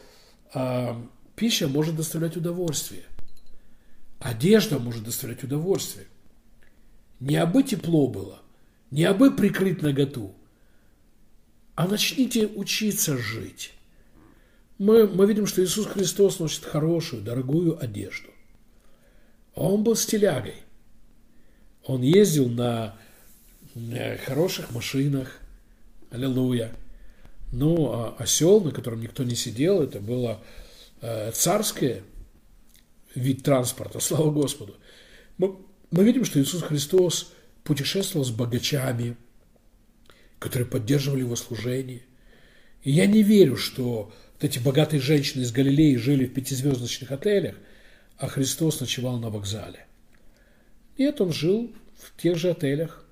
э, пища может доставлять удовольствие. Одежда может доставлять удовольствие. Не абы тепло было, не абы прикрыть наготу, а начните учиться жить. Мы, мы видим, что Иисус Христос носит хорошую, дорогую одежду. Он был стилягой. Он ездил на э, хороших машинах. Аллилуйя. Ну, а осел, на котором никто не сидел, это было э, царское вид транспорта, слава Господу. Мы, мы видим, что Иисус Христос путешествовал с богачами, которые поддерживали его служение. И я не верю, что вот эти богатые женщины из Галилеи жили в пятизвездочных отелях, а Христос ночевал на вокзале. Нет, он жил в тех же отелях.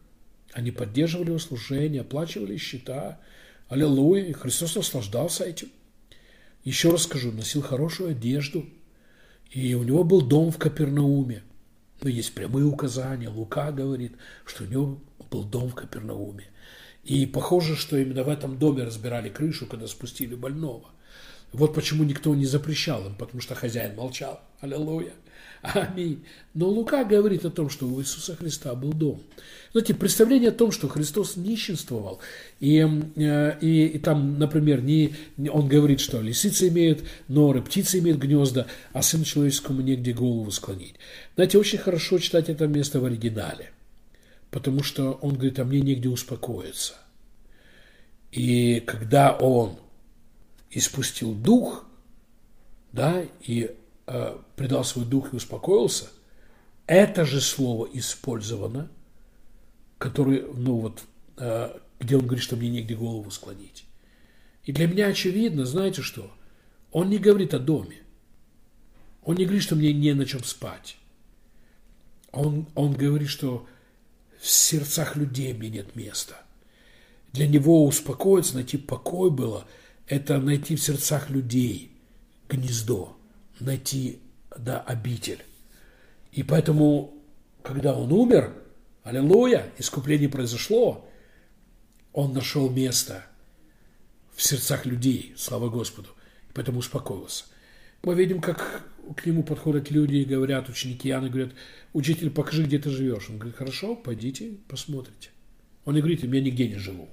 Они поддерживали его служение, оплачивали счета. Аллилуйя. И Христос наслаждался этим. Еще раз скажу, носил хорошую одежду – и у него был дом в Капернауме. Но есть прямые указания. Лука говорит, что у него был дом в Капернауме. И похоже, что именно в этом доме разбирали крышу, когда спустили больного. Вот почему никто не запрещал им, потому что хозяин молчал. Аллилуйя. Аминь. Но Лука говорит о том, что у Иисуса Христа был дом. Знаете, представление о том, что Христос нищенствовал, и, э, и, и там, например, не, он говорит, что лисицы имеют норы, птицы имеют гнезда, а Сын Человеческому негде голову склонить. Знаете, очень хорошо читать это место в оригинале, потому что он говорит, а мне негде успокоиться. И когда он испустил дух, да, и э, предал свой дух и успокоился, это же слово использовано, которое, ну вот, э, где он говорит, что мне негде голову склонить. И для меня очевидно, знаете что, он не говорит о доме. Он не говорит, что мне не на чем спать. Он, он говорит, что в сердцах людей мне нет места. Для него успокоиться, найти покой было, это найти в сердцах людей гнездо найти да, обитель. И поэтому, когда он умер, аллилуйя, искупление произошло, он нашел место в сердцах людей, слава Господу, и поэтому успокоился. Мы видим, как к нему подходят люди и говорят, ученики Иоанна говорят, учитель, покажи, где ты живешь. Он говорит, хорошо, пойдите, посмотрите. Он не говорит, я нигде не живу.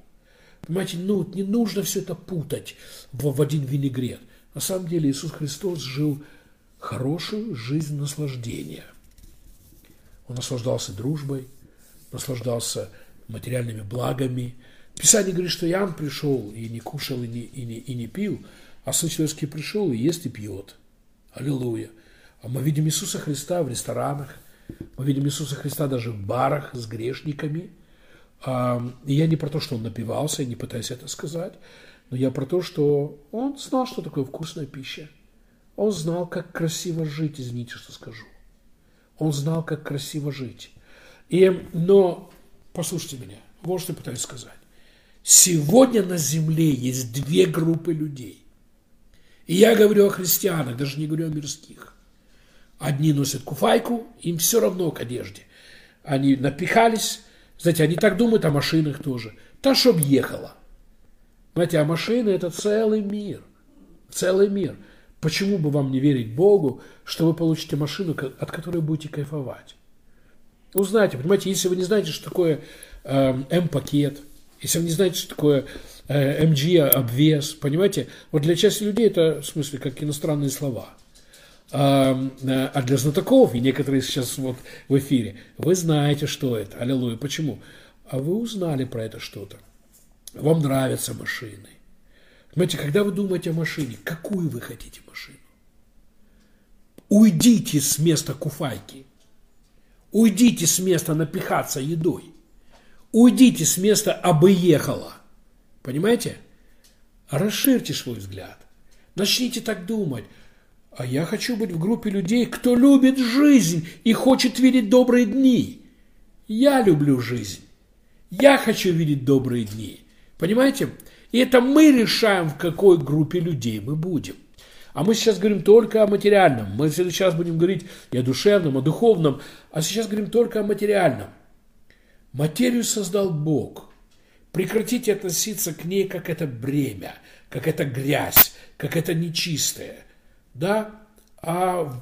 Понимаете, ну, не нужно все это путать в, в один винегрет. На самом деле Иисус Христос жил хорошую жизнь наслаждения. Он наслаждался дружбой, наслаждался материальными благами. Писание говорит, что Иоанн пришел и не кушал, и не, и не, и не пил, а Сын Человеческий пришел и ест и пьет. Аллилуйя. А мы видим Иисуса Христа в ресторанах, мы видим Иисуса Христа даже в барах с грешниками. И я не про то, что он напивался, я не пытаюсь это сказать, но я про то, что он знал, что такое вкусная пища. Он знал, как красиво жить, извините, что скажу. Он знал, как красиво жить. И, но, послушайте меня, вот что я пытаюсь сказать. Сегодня на земле есть две группы людей. И я говорю о христианах, даже не говорю о мирских. Одни носят куфайку, им все равно к одежде. Они напихались, знаете, они так думают о машинах тоже. Та, чтоб ехала. Знаете, а машины – это целый мир. Целый мир. Почему бы вам не верить Богу, что вы получите машину, от которой будете кайфовать? Узнайте, понимаете, если вы не знаете, что такое э, М-пакет, если вы не знаете, что такое э, обвес, понимаете, вот для части людей это, в смысле, как иностранные слова. А, а для знатоков, и некоторые сейчас вот в эфире, вы знаете, что это. Аллилуйя. Почему? А вы узнали про это что-то. вам нравятся машины. Понимаете, когда вы думаете о машине, какую вы хотите машину? Уйдите с места куфайки. Уйдите с места напихаться едой. Уйдите с места «абы ехала». Понимаете? Расширьте свой взгляд. Начните так думать. А я хочу быть в группе людей, кто любит жизнь и хочет видеть добрые дни. Я люблю жизнь. Я хочу видеть добрые дни. Понимаете? И это мы решаем, в какой группе людей мы будем. А мы сейчас говорим только о материальном. Мы сейчас будем говорить и о душевном, о духовном, а сейчас говорим только о материальном. Материю создал Бог. Прекратите относиться к ней как это бремя, как это грязь, как это нечистое. Да? А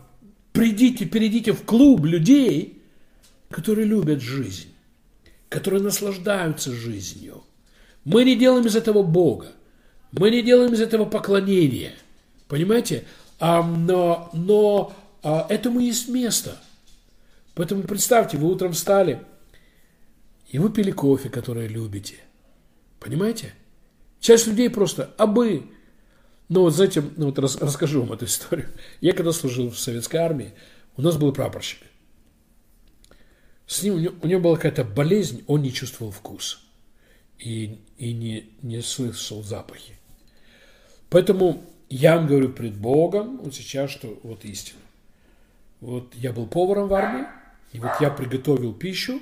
придите, перейдите в клуб людей, которые любят жизнь, которые наслаждаются жизнью. Мы не делаем из этого Бога. Мы не делаем из этого поклонения – Понимаете? А, но но а, этому есть место. Поэтому представьте, вы утром встали и выпили кофе, который любите. Понимаете? Часть людей просто абы. Ну вот знаете, ну вот рас, расскажу вам эту историю. Я когда служил в советской армии, у нас был прапорщик. С ним, у него, у него была какая-то болезнь, он не чувствовал вкус и, и не, не слышал запахи. Поэтому я вам говорю пред Богом вот сейчас, что вот истина. Вот я был поваром в армии, и вот я приготовил пищу,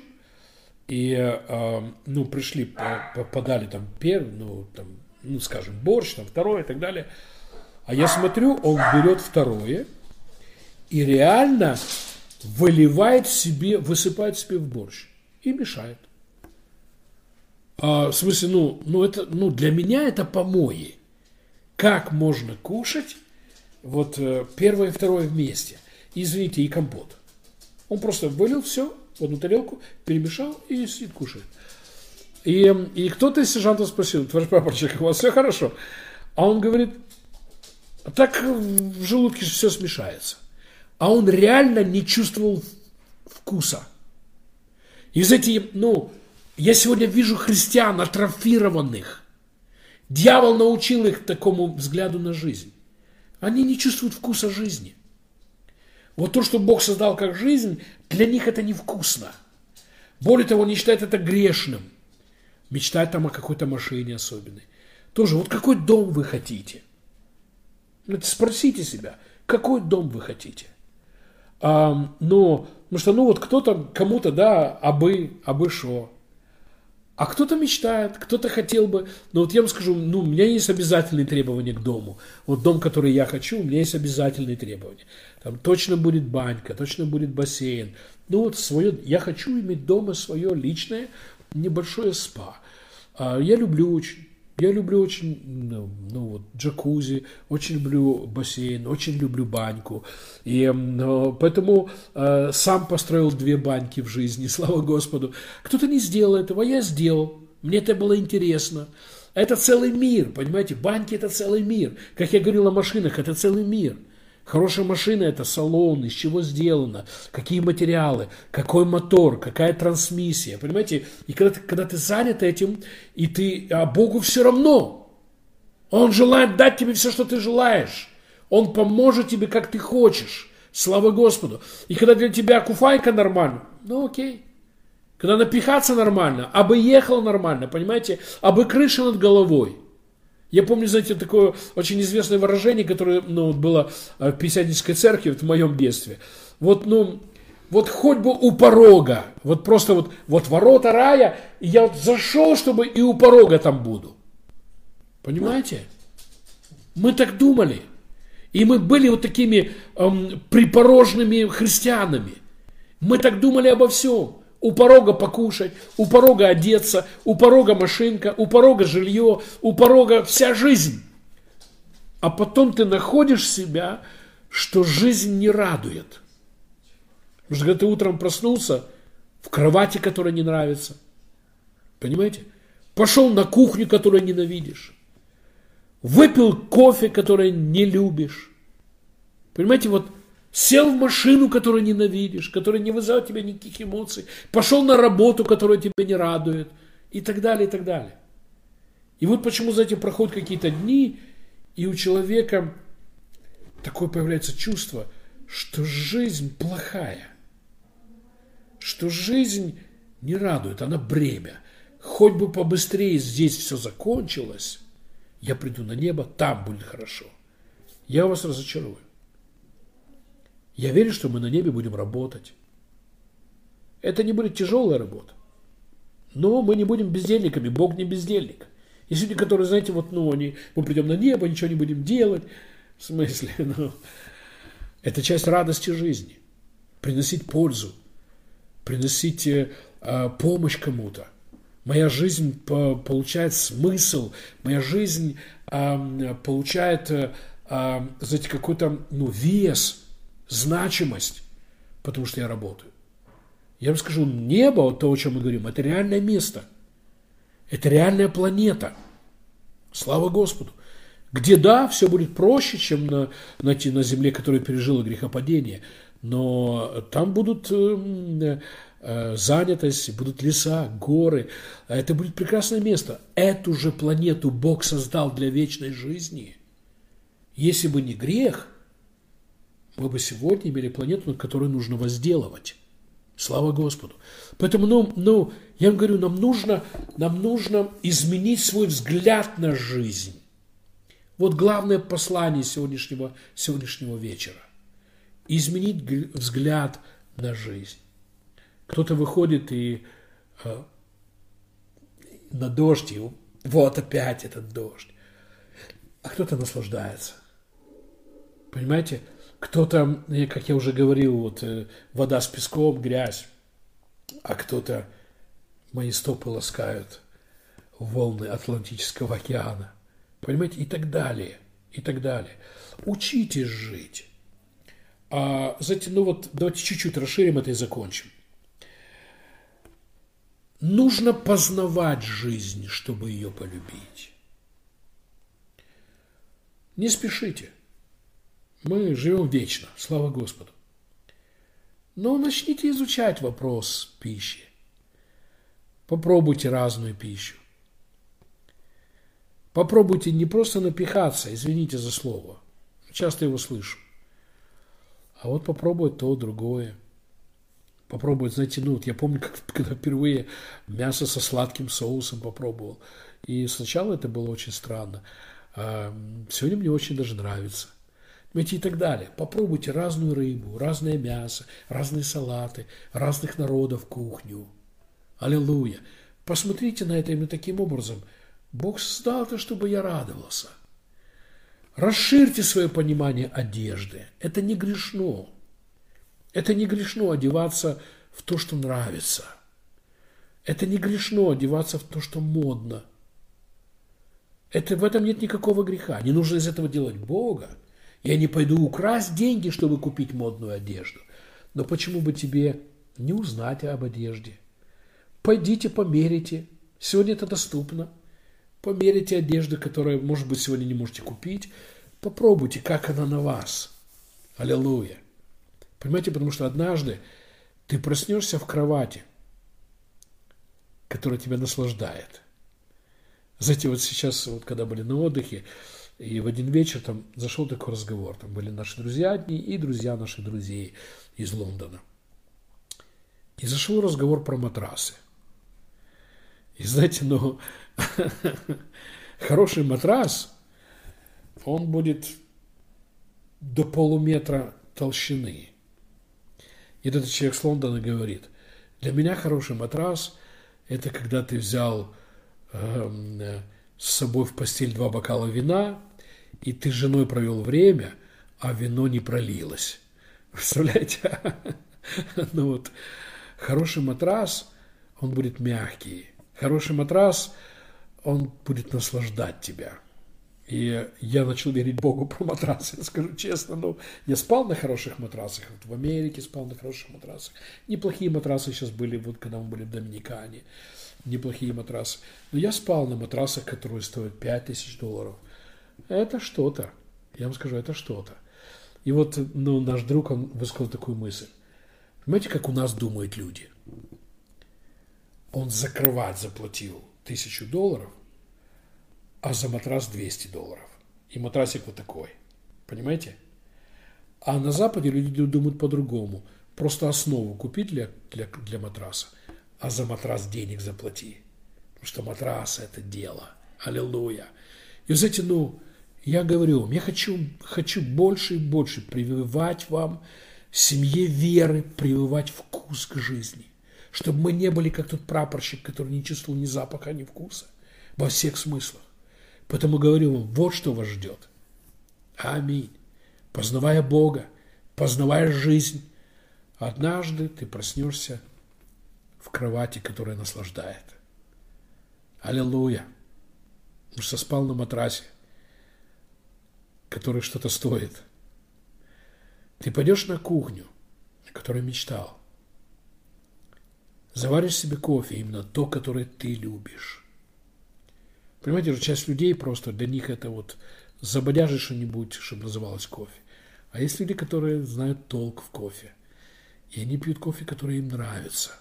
и, э, ну, пришли, подали там первый, ну, там, ну, скажем, борщ, там, второе и так далее. А я смотрю, он берет второе и реально выливает себе, высыпает себе в борщ и мешает. А, в смысле, ну, ну, это, ну, для меня это помои как можно кушать вот э, первое и второе вместе. Извините, и компот. Он просто вылил все в одну тарелку, перемешал и сидит, кушает. И, и кто-то из сержантов спросил, товарищ прапорщик, у вас все хорошо? А он говорит, так в желудке все смешается. А он реально не чувствовал вкуса. И, знаете, ну, я сегодня вижу христиан атрофированных, Дьявол научил их такому взгляду на жизнь. Они не чувствуют вкуса жизни. Вот то, что Бог создал как жизнь, для них это невкусно. Более того, они считают это грешным. Мечтать там о какой-то машине особенной. Тоже, вот какой дом вы хотите? Спросите себя, какой дом вы хотите? А, ну, потому что, ну, вот кто-то, кому-то, да, абы, абы шо. А кто-то мечтает, кто-то хотел бы. Но вот я вам скажу, ну, у меня есть обязательные требования к дому. Вот дом, который я хочу, у меня есть обязательные требования. Там точно будет банька, точно будет бассейн. Ну вот свое, я хочу иметь дома свое личное небольшое спа. А я люблю очень я люблю очень, ну, ну вот, джакузи, очень люблю бассейн, очень люблю баньку. И ну, поэтому э, сам построил две баньки в жизни, слава Господу. Кто-то не сделал этого, а я сделал. Мне это было интересно. Это целый мир, понимаете? Баньки – это целый мир. Как я говорил о машинах, это целый мир – Хорошая машина – это салон, из чего сделано, какие материалы, какой мотор, какая трансмиссия. Понимаете? И когда ты, когда ты занят этим, и ты, а Богу все равно. Он желает дать тебе все, что ты желаешь. Он поможет тебе, как ты хочешь. Слава Господу. И когда для тебя куфайка нормально, ну окей. Когда напихаться нормально, а бы ехал нормально, понимаете? А бы крыша над головой – я помню, знаете, такое очень известное выражение, которое ну, было в Пятидесятнической церкви в моем детстве. Вот, ну, вот хоть бы у порога, вот просто вот, вот ворота рая, и я вот зашел, чтобы и у порога там буду. Понимаете? Мы так думали. И мы были вот такими эм, припорожными христианами. Мы так думали обо всем. У порога покушать, у порога одеться, у порога машинка, у порога жилье, у порога вся жизнь. А потом ты находишь себя, что жизнь не радует. Потому что когда ты утром проснулся, в кровати, которая не нравится, понимаете? Пошел на кухню, которую ненавидишь. Выпил кофе, который не любишь. Понимаете, вот Сел в машину, которую ненавидишь, которая не вызывает тебя никаких эмоций. Пошел на работу, которая тебя не радует. И так далее, и так далее. И вот почему, знаете, проходят какие-то дни, и у человека такое появляется чувство, что жизнь плохая, что жизнь не радует, она бремя. Хоть бы побыстрее здесь все закончилось, я приду на небо, там будет хорошо. Я вас разочарую. Я верю, что мы на небе будем работать. Это не будет тяжелая работа. Но мы не будем бездельниками, Бог не бездельник. Есть люди, которые, знаете, вот, ну, они, мы придем на небо, ничего не будем делать. В смысле, ну, это часть радости жизни. Приносить пользу, приносить э, помощь кому-то. Моя жизнь по, получает смысл, моя жизнь э, получает, э, знаете, какой-то, ну, вес, значимость, потому что я работаю. Я вам скажу, небо, вот то, о чем мы говорим, это реальное место. Это реальная планета. Слава Господу. Где, да, все будет проще, чем на, на, на земле, которая пережила грехопадение. Но там будут э, э, занятость, будут леса, горы. Это будет прекрасное место. Эту же планету Бог создал для вечной жизни. Если бы не грех, мы бы сегодня имели планету, на которой нужно возделывать. Слава Господу. Поэтому, ну, ну, я вам говорю, нам нужно, нам нужно изменить свой взгляд на жизнь. Вот главное послание сегодняшнего, сегодняшнего вечера. Изменить взгляд на жизнь. Кто-то выходит и э, на дождь, и вот опять этот дождь. А кто-то наслаждается. Понимаете? Кто-то, как я уже говорил, вот э, вода с песком, грязь, а кто-то мои стопы ласкают волны Атлантического океана. Понимаете, и так далее, и так далее. Учитесь жить. А, знаете, ну вот давайте чуть-чуть расширим это и закончим. Нужно познавать жизнь, чтобы ее полюбить. Не спешите – мы живем вечно, слава Господу. Но начните изучать вопрос пищи. Попробуйте разную пищу. Попробуйте не просто напихаться, извините за слово. Часто его слышу. А вот попробовать то, другое. Попробовать, знаете, ну, вот я помню, как, когда впервые мясо со сладким соусом попробовал. И сначала это было очень странно. А сегодня мне очень даже нравится – Понимаете, и так далее. Попробуйте разную рыбу, разное мясо, разные салаты, разных народов кухню. Аллилуйя. Посмотрите на это именно таким образом. Бог создал это, чтобы я радовался. Расширьте свое понимание одежды. Это не грешно. Это не грешно одеваться в то, что нравится. Это не грешно одеваться в то, что модно. Это, в этом нет никакого греха. Не нужно из этого делать Бога. Я не пойду украсть деньги, чтобы купить модную одежду. Но почему бы тебе не узнать об одежде? Пойдите, померите. Сегодня это доступно. Померите одежду, которую, может быть, сегодня не можете купить. Попробуйте, как она на вас. Аллилуйя. Понимаете, потому что однажды ты проснешься в кровати, которая тебя наслаждает. Знаете, вот сейчас, вот когда были на отдыхе, и в один вечер там зашел такой разговор. Там были наши друзья одни и друзья наших друзей из Лондона. И зашел разговор про матрасы. И знаете, ну, хороший матрас, он будет до полуметра толщины. И этот человек с Лондона говорит, для меня хороший матрас – это когда ты взял э, с собой в постель два бокала вина, и ты с женой провел время, а вино не пролилось. Представляете? Ну вот, хороший матрас, он будет мягкий. Хороший матрас, он будет наслаждать тебя. И я начал верить Богу про матрасы, скажу честно. Ну, я спал на хороших матрасах, вот в Америке спал на хороших матрасах. Неплохие матрасы сейчас были, вот когда мы были в Доминикане, неплохие матрасы. Но я спал на матрасах, которые стоят 5 тысяч долларов – это что-то. Я вам скажу, это что-то. И вот ну, наш друг, он высказал такую мысль. Понимаете, как у нас думают люди? Он закрывать заплатил тысячу долларов, а за матрас 200 долларов. И матрасик вот такой. Понимаете? А на Западе люди думают по-другому. Просто основу купить для, для, для матраса, а за матрас денег заплати. Потому что матрас – это дело. Аллилуйя. И, знаете, ну, я говорю я хочу, хочу больше и больше прививать вам семье веры, прививать вкус к жизни. Чтобы мы не были как тот прапорщик, который не чувствовал ни запаха, ни вкуса. Во всех смыслах. Поэтому говорю вам, вот что вас ждет. Аминь. Познавая Бога, познавая жизнь, однажды ты проснешься в кровати, которая наслаждает. Аллилуйя. Потому что спал на матрасе, который что-то стоит. Ты пойдешь на кухню, о которой мечтал. Заваришь себе кофе, именно то, которое ты любишь. Понимаете, часть людей просто для них это вот забодяжи что-нибудь, чтобы называлось кофе. А есть люди, которые знают толк в кофе. И они пьют кофе, который им нравится.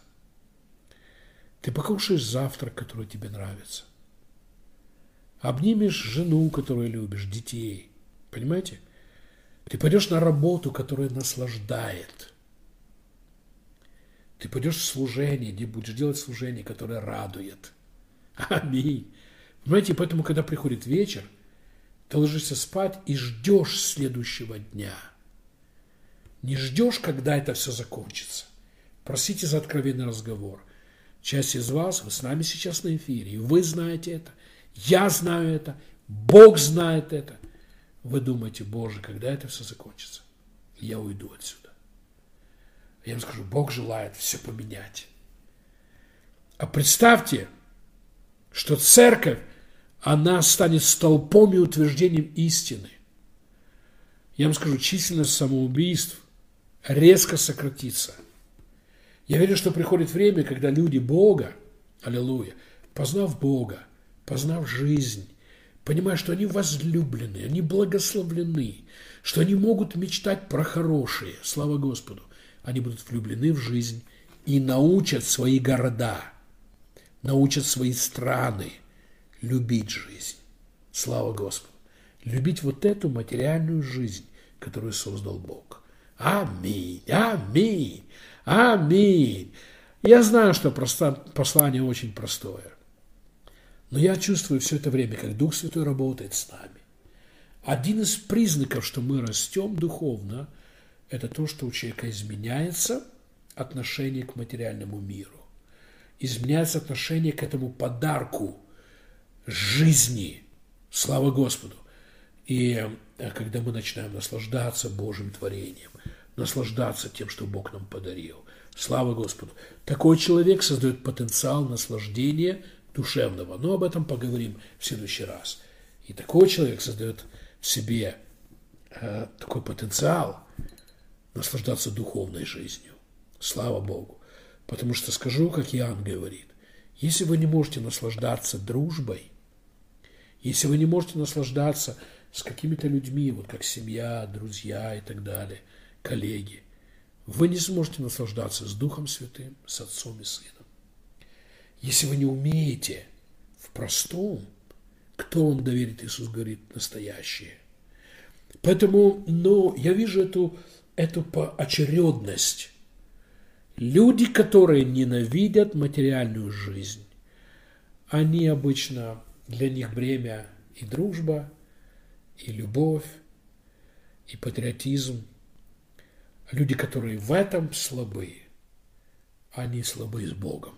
Ты покушаешь завтрак, который тебе нравится. Обнимешь жену, которую любишь, детей. Понимаете? Ты пойдешь на работу, которая наслаждает. Ты пойдешь в служение, где будешь делать служение, которое радует. Аминь. Понимаете, поэтому, когда приходит вечер, ты ложишься спать и ждешь следующего дня. Не ждешь, когда это все закончится. Просите за откровенный разговор. Часть из вас, вы с нами сейчас на эфире, и вы знаете это, я знаю это, Бог знает это. Вы думаете, Боже, когда это все закончится? Я уйду отсюда. Я вам скажу, Бог желает все поменять. А представьте, что церковь она станет столпом и утверждением истины. Я вам скажу, численность самоубийств резко сократится. Я верю, что приходит время, когда люди Бога, аллилуйя, познав Бога, познав жизнь, понимая, что они возлюблены, они благословлены, что они могут мечтать про хорошее, слава Господу, они будут влюблены в жизнь и научат свои города, научат свои страны, любить жизнь. Слава Господу. Любить вот эту материальную жизнь, которую создал Бог. Аминь, аминь, аминь. Я знаю, что послание очень простое. Но я чувствую все это время, как Дух Святой работает с нами. Один из признаков, что мы растем духовно, это то, что у человека изменяется отношение к материальному миру. Изменяется отношение к этому подарку, жизни. Слава Господу! И э, когда мы начинаем наслаждаться Божьим творением, наслаждаться тем, что Бог нам подарил, слава Господу, такой человек создает потенциал наслаждения душевного. Но об этом поговорим в следующий раз. И такой человек создает в себе э, такой потенциал наслаждаться духовной жизнью. Слава Богу. Потому что скажу, как Иоанн говорит, если вы не можете наслаждаться дружбой, если вы не можете наслаждаться с какими-то людьми, вот как семья, друзья и так далее, коллеги, вы не сможете наслаждаться с Духом Святым, с Отцом и Сыном. Если вы не умеете в простом, кто вам доверит, Иисус говорит, настоящее. Поэтому, но я вижу эту, эту поочередность. Люди, которые ненавидят материальную жизнь, они обычно для них бремя и дружба, и любовь, и патриотизм. Люди, которые в этом слабы, они слабы с Богом.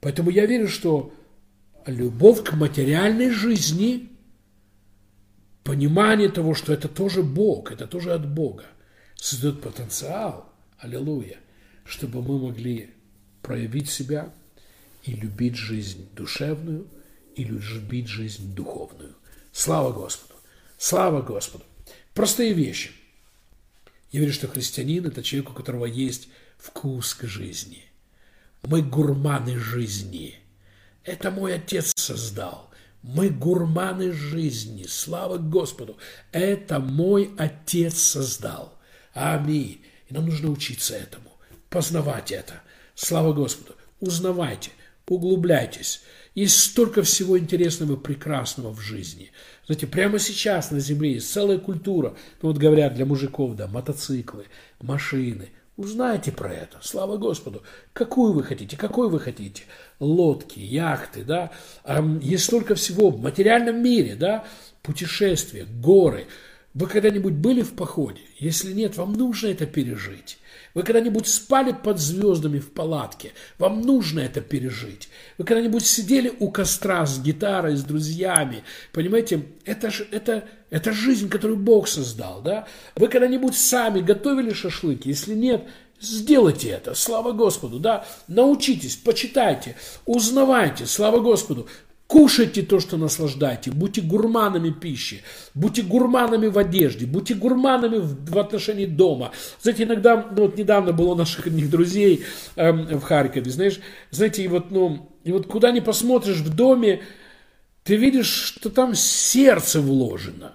Поэтому я верю, что любовь к материальной жизни, понимание того, что это тоже Бог, это тоже от Бога, создает потенциал, аллилуйя, чтобы мы могли проявить себя и любить жизнь душевную – и любить жизнь духовную. Слава Господу! Слава Господу! Простые вещи. Я верю, что христианин – это человек, у которого есть вкус к жизни. Мы гурманы жизни. Это мой отец создал. Мы гурманы жизни. Слава Господу! Это мой отец создал. Аминь. И нам нужно учиться этому, познавать это. Слава Господу! Узнавайте, углубляйтесь. Есть столько всего интересного и прекрасного в жизни. Знаете, прямо сейчас на Земле есть целая культура. Ну вот говорят для мужиков, да, мотоциклы, машины. Узнайте про это, слава Господу. Какую вы хотите, какой вы хотите. Лодки, яхты, да. Есть столько всего в материальном мире, да. Путешествия, горы. Вы когда-нибудь были в походе? Если нет, вам нужно это пережить. Вы когда-нибудь спали под звездами в палатке? Вам нужно это пережить. Вы когда-нибудь сидели у костра с гитарой, с друзьями? Понимаете, это, же, это, это жизнь, которую Бог создал. Да? Вы когда-нибудь сами готовили шашлыки? Если нет, Сделайте это, слава Господу, да, научитесь, почитайте, узнавайте, слава Господу, Кушайте то, что наслаждаете, будьте гурманами пищи, будьте гурманами в одежде, будьте гурманами в, в отношении дома. Знаете, иногда, ну вот недавно было у наших одних друзей эм, в Харькове, знаешь, знаете, и вот, ну, и вот куда ни посмотришь в доме, ты видишь, что там сердце вложено.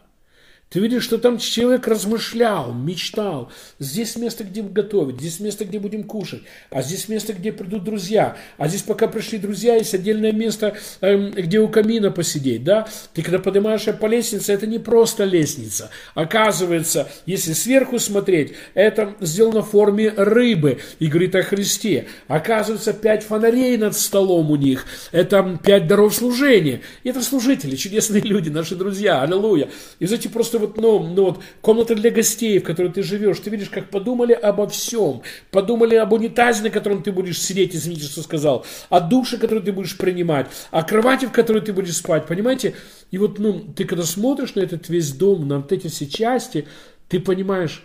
Ты видишь, что там человек размышлял, мечтал. Здесь место, где готовить, здесь место, где будем кушать, а здесь место, где придут друзья. А здесь, пока пришли друзья, есть отдельное место, эм, где у камина посидеть. Да? Ты когда поднимаешься по лестнице, это не просто лестница. Оказывается, если сверху смотреть, это сделано в форме рыбы и говорит о Христе. Оказывается, пять фонарей над столом у них. Это пять даров служения. И это служители, чудесные люди, наши друзья. Аллилуйя. И эти просто вот, ну, ну вот, комната для гостей, в которой ты живешь, ты видишь, как подумали обо всем. Подумали об унитазе, на котором ты будешь сидеть, извините, что сказал, о душе, который ты будешь принимать, о кровати, в которой ты будешь спать, понимаете? И вот, ну, ты когда смотришь на этот весь дом, на вот эти все части, ты понимаешь,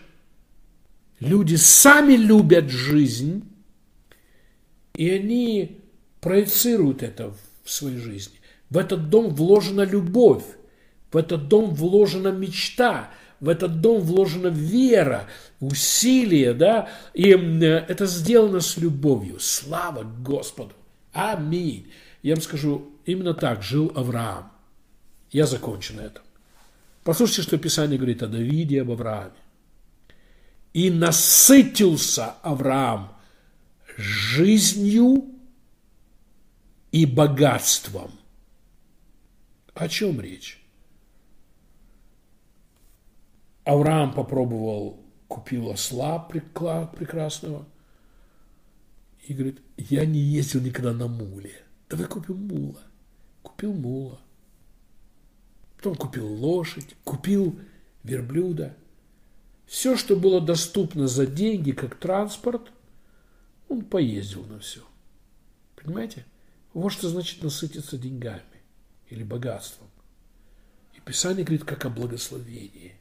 люди сами любят жизнь, и они проецируют это в своей жизни. В этот дом вложена любовь. В этот дом вложена мечта, в этот дом вложена вера, усилие, да, и это сделано с любовью. Слава Господу! Аминь! Я вам скажу, именно так жил Авраам. Я закончу на этом. Послушайте, что Писание говорит о Давиде об Аврааме. «И насытился Авраам жизнью и богатством». О чем речь? Авраам попробовал, купил осла прекрасного. И говорит, я не ездил никогда на муле. Давай купим мула. Купил мула. Потом купил лошадь, купил верблюда. Все, что было доступно за деньги, как транспорт, он поездил на все. Понимаете? Вот что значит насытиться деньгами или богатством. И Писание говорит, как о благословении.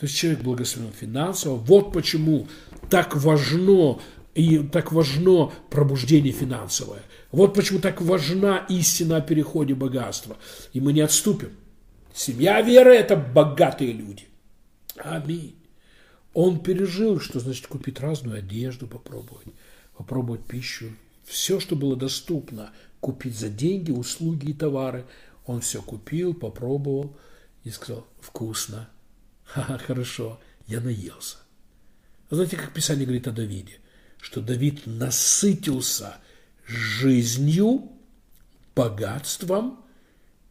То есть человек благословен финансово. Вот почему так важно и так важно пробуждение финансовое. Вот почему так важна истина о переходе богатства. И мы не отступим. Семья веры – это богатые люди. Аминь. Он пережил, что значит купить разную одежду, попробовать, попробовать пищу. Все, что было доступно купить за деньги, услуги и товары, он все купил, попробовал и сказал, вкусно, Ха-ха, хорошо, я наелся. знаете, как Писание говорит о Давиде? Что Давид насытился жизнью, богатством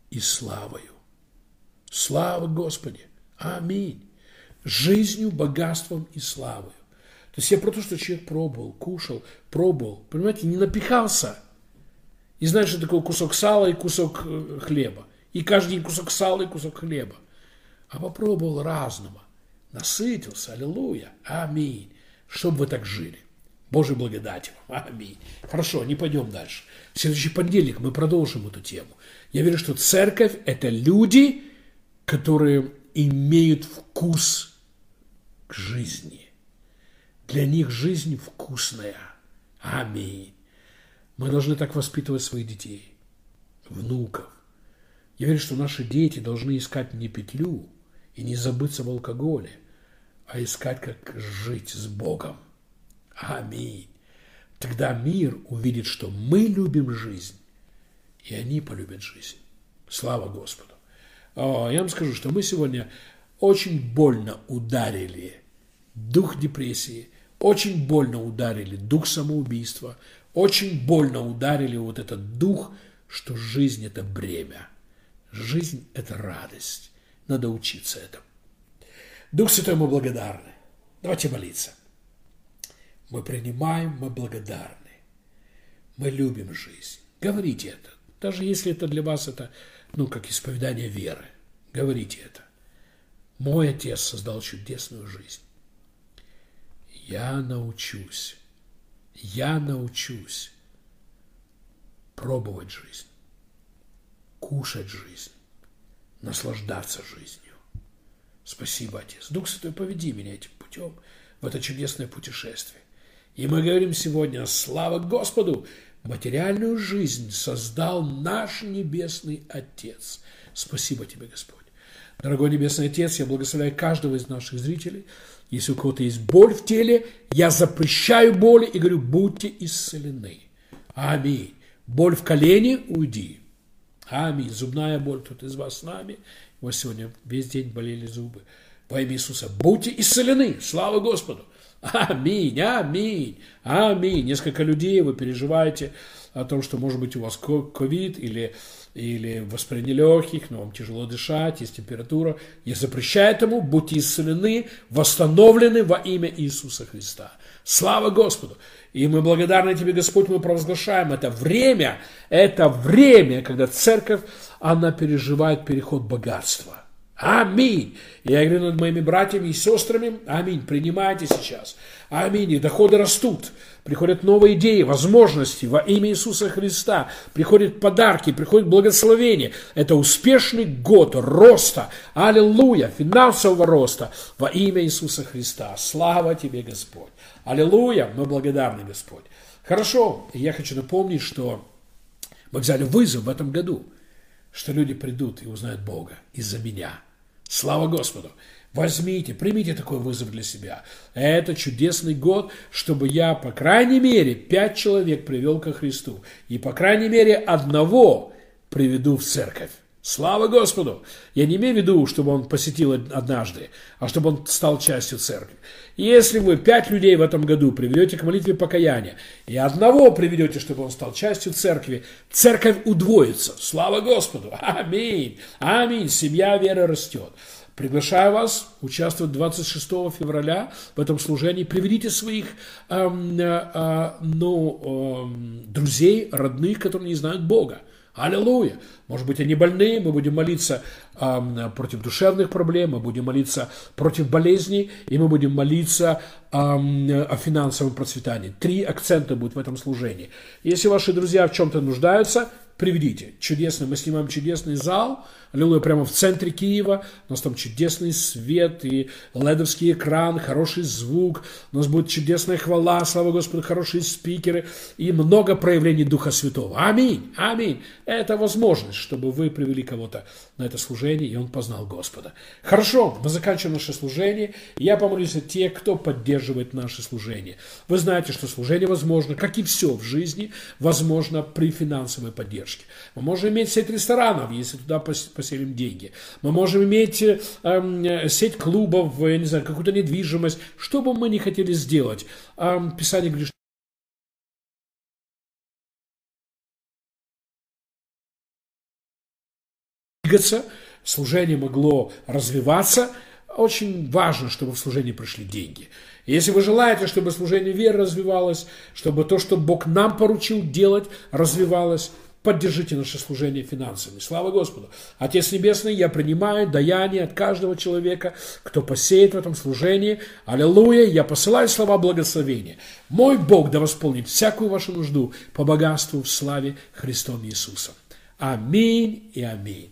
и славою. Слава Господи! Аминь! Жизнью, богатством и славою. То есть я про то, что человек пробовал, кушал, пробовал, понимаете, не напихался. И знаешь, что такое кусок сала и кусок э, хлеба. И каждый день кусок сала и кусок хлеба а попробовал разного. Насытился, аллилуйя, аминь. Чтобы вы так жили. Божьей благодати вам. Аминь. Хорошо, не пойдем дальше. В следующий понедельник мы продолжим эту тему. Я верю, что церковь – это люди, которые имеют вкус к жизни. Для них жизнь вкусная. Аминь. Мы должны так воспитывать своих детей, внуков. Я верю, что наши дети должны искать не петлю, и не забыться в алкоголе, а искать, как жить с Богом. Аминь. Тогда мир увидит, что мы любим жизнь, и они полюбят жизнь. Слава Господу. О, я вам скажу, что мы сегодня очень больно ударили дух депрессии, очень больно ударили дух самоубийства, очень больно ударили вот этот дух, что жизнь – это бремя. Жизнь – это радость. Надо учиться этому. Дух Святой, мы благодарны. Давайте молиться. Мы принимаем, мы благодарны. Мы любим жизнь. Говорите это. Даже если это для вас это, ну, как исповедание веры. Говорите это. Мой отец создал чудесную жизнь. Я научусь, я научусь пробовать жизнь, кушать жизнь, наслаждаться жизнью. Спасибо, Отец. Дух Святой, поведи меня этим путем в это чудесное путешествие. И мы говорим сегодня, слава Господу, материальную жизнь создал наш Небесный Отец. Спасибо тебе, Господь. Дорогой Небесный Отец, я благословляю каждого из наших зрителей. Если у кого-то есть боль в теле, я запрещаю боли и говорю, будьте исцелены. Аминь. Боль в колене, уйди. Аминь. Зубная боль, тут из вас с нами. У сегодня весь день болели зубы. Во имя Иисуса. Будьте исцелены. Слава Господу. Аминь, аминь, аминь. Несколько людей вы переживаете о том, что, может быть, у вас ковид или, или воспаление легких, но вам тяжело дышать, есть температура. Я запрещаю этому, будьте исцелены, восстановлены во имя Иисуса Христа. Слава Господу! И мы благодарны Тебе, Господь, мы провозглашаем это время, это время, когда церковь, она переживает переход богатства. Аминь. Я говорю над моими братьями и сестрами, аминь, принимайте сейчас. Аминь. И доходы растут. Приходят новые идеи, возможности во имя Иисуса Христа. Приходят подарки, приходит благословение. Это успешный год роста. Аллилуйя. Финансового роста во имя Иисуса Христа. Слава тебе, Господь. Аллилуйя. Мы благодарны, Господь. Хорошо. Я хочу напомнить, что мы взяли вызов в этом году, что люди придут и узнают Бога из-за меня – Слава Господу! Возьмите, примите такой вызов для себя. Это чудесный год, чтобы я, по крайней мере, пять человек привел ко Христу. И, по крайней мере, одного приведу в церковь. Слава Господу! Я не имею в виду, чтобы он посетил однажды, а чтобы он стал частью церкви. Если вы пять людей в этом году приведете к молитве покаяния, и одного приведете, чтобы он стал частью церкви, церковь удвоится. Слава Господу! Аминь! Аминь! Семья веры растет. Приглашаю вас участвовать 26 февраля в этом служении. Приведите своих эм, э, ну, эм, друзей, родных, которые не знают Бога. Аллилуйя! Может быть, они больные, мы будем молиться э, против душевных проблем, мы будем молиться против болезней, и мы будем молиться э, о финансовом процветании. Три акцента будут в этом служении. Если ваши друзья в чем-то нуждаются, приведите. Чудесно, мы снимаем чудесный зал, аллилуйя, прямо в центре Киева, у нас там чудесный свет и ледовский экран, хороший звук, у нас будет чудесная хвала, слава Господу, хорошие спикеры и много проявлений Духа Святого. Аминь, аминь. Это возможность, чтобы вы привели кого-то на это служение, и он познал Господа. Хорошо, мы заканчиваем наше служение. Я помолюсь о тех, кто поддерживает наше служение. Вы знаете, что служение возможно, как и все в жизни, возможно при финансовой поддержке. Мы можем иметь сеть ресторанов, если туда поселим деньги. Мы можем иметь э, э, сеть клубов, я не знаю, какую-то недвижимость. Что бы мы ни хотели сделать, э, Писание говорит, двигаться, служение могло развиваться. Очень важно, чтобы в служении пришли деньги. Если вы желаете, чтобы служение веры развивалось, чтобы то, что Бог нам поручил делать, развивалось, поддержите наше служение финансами. Слава Господу. Отец Небесный, я принимаю даяние от каждого человека, кто посеет в этом служении. Аллилуйя. Я посылаю слова благословения. Мой Бог да восполнит всякую вашу нужду по богатству в славе Христом Иисусом. Аминь и аминь.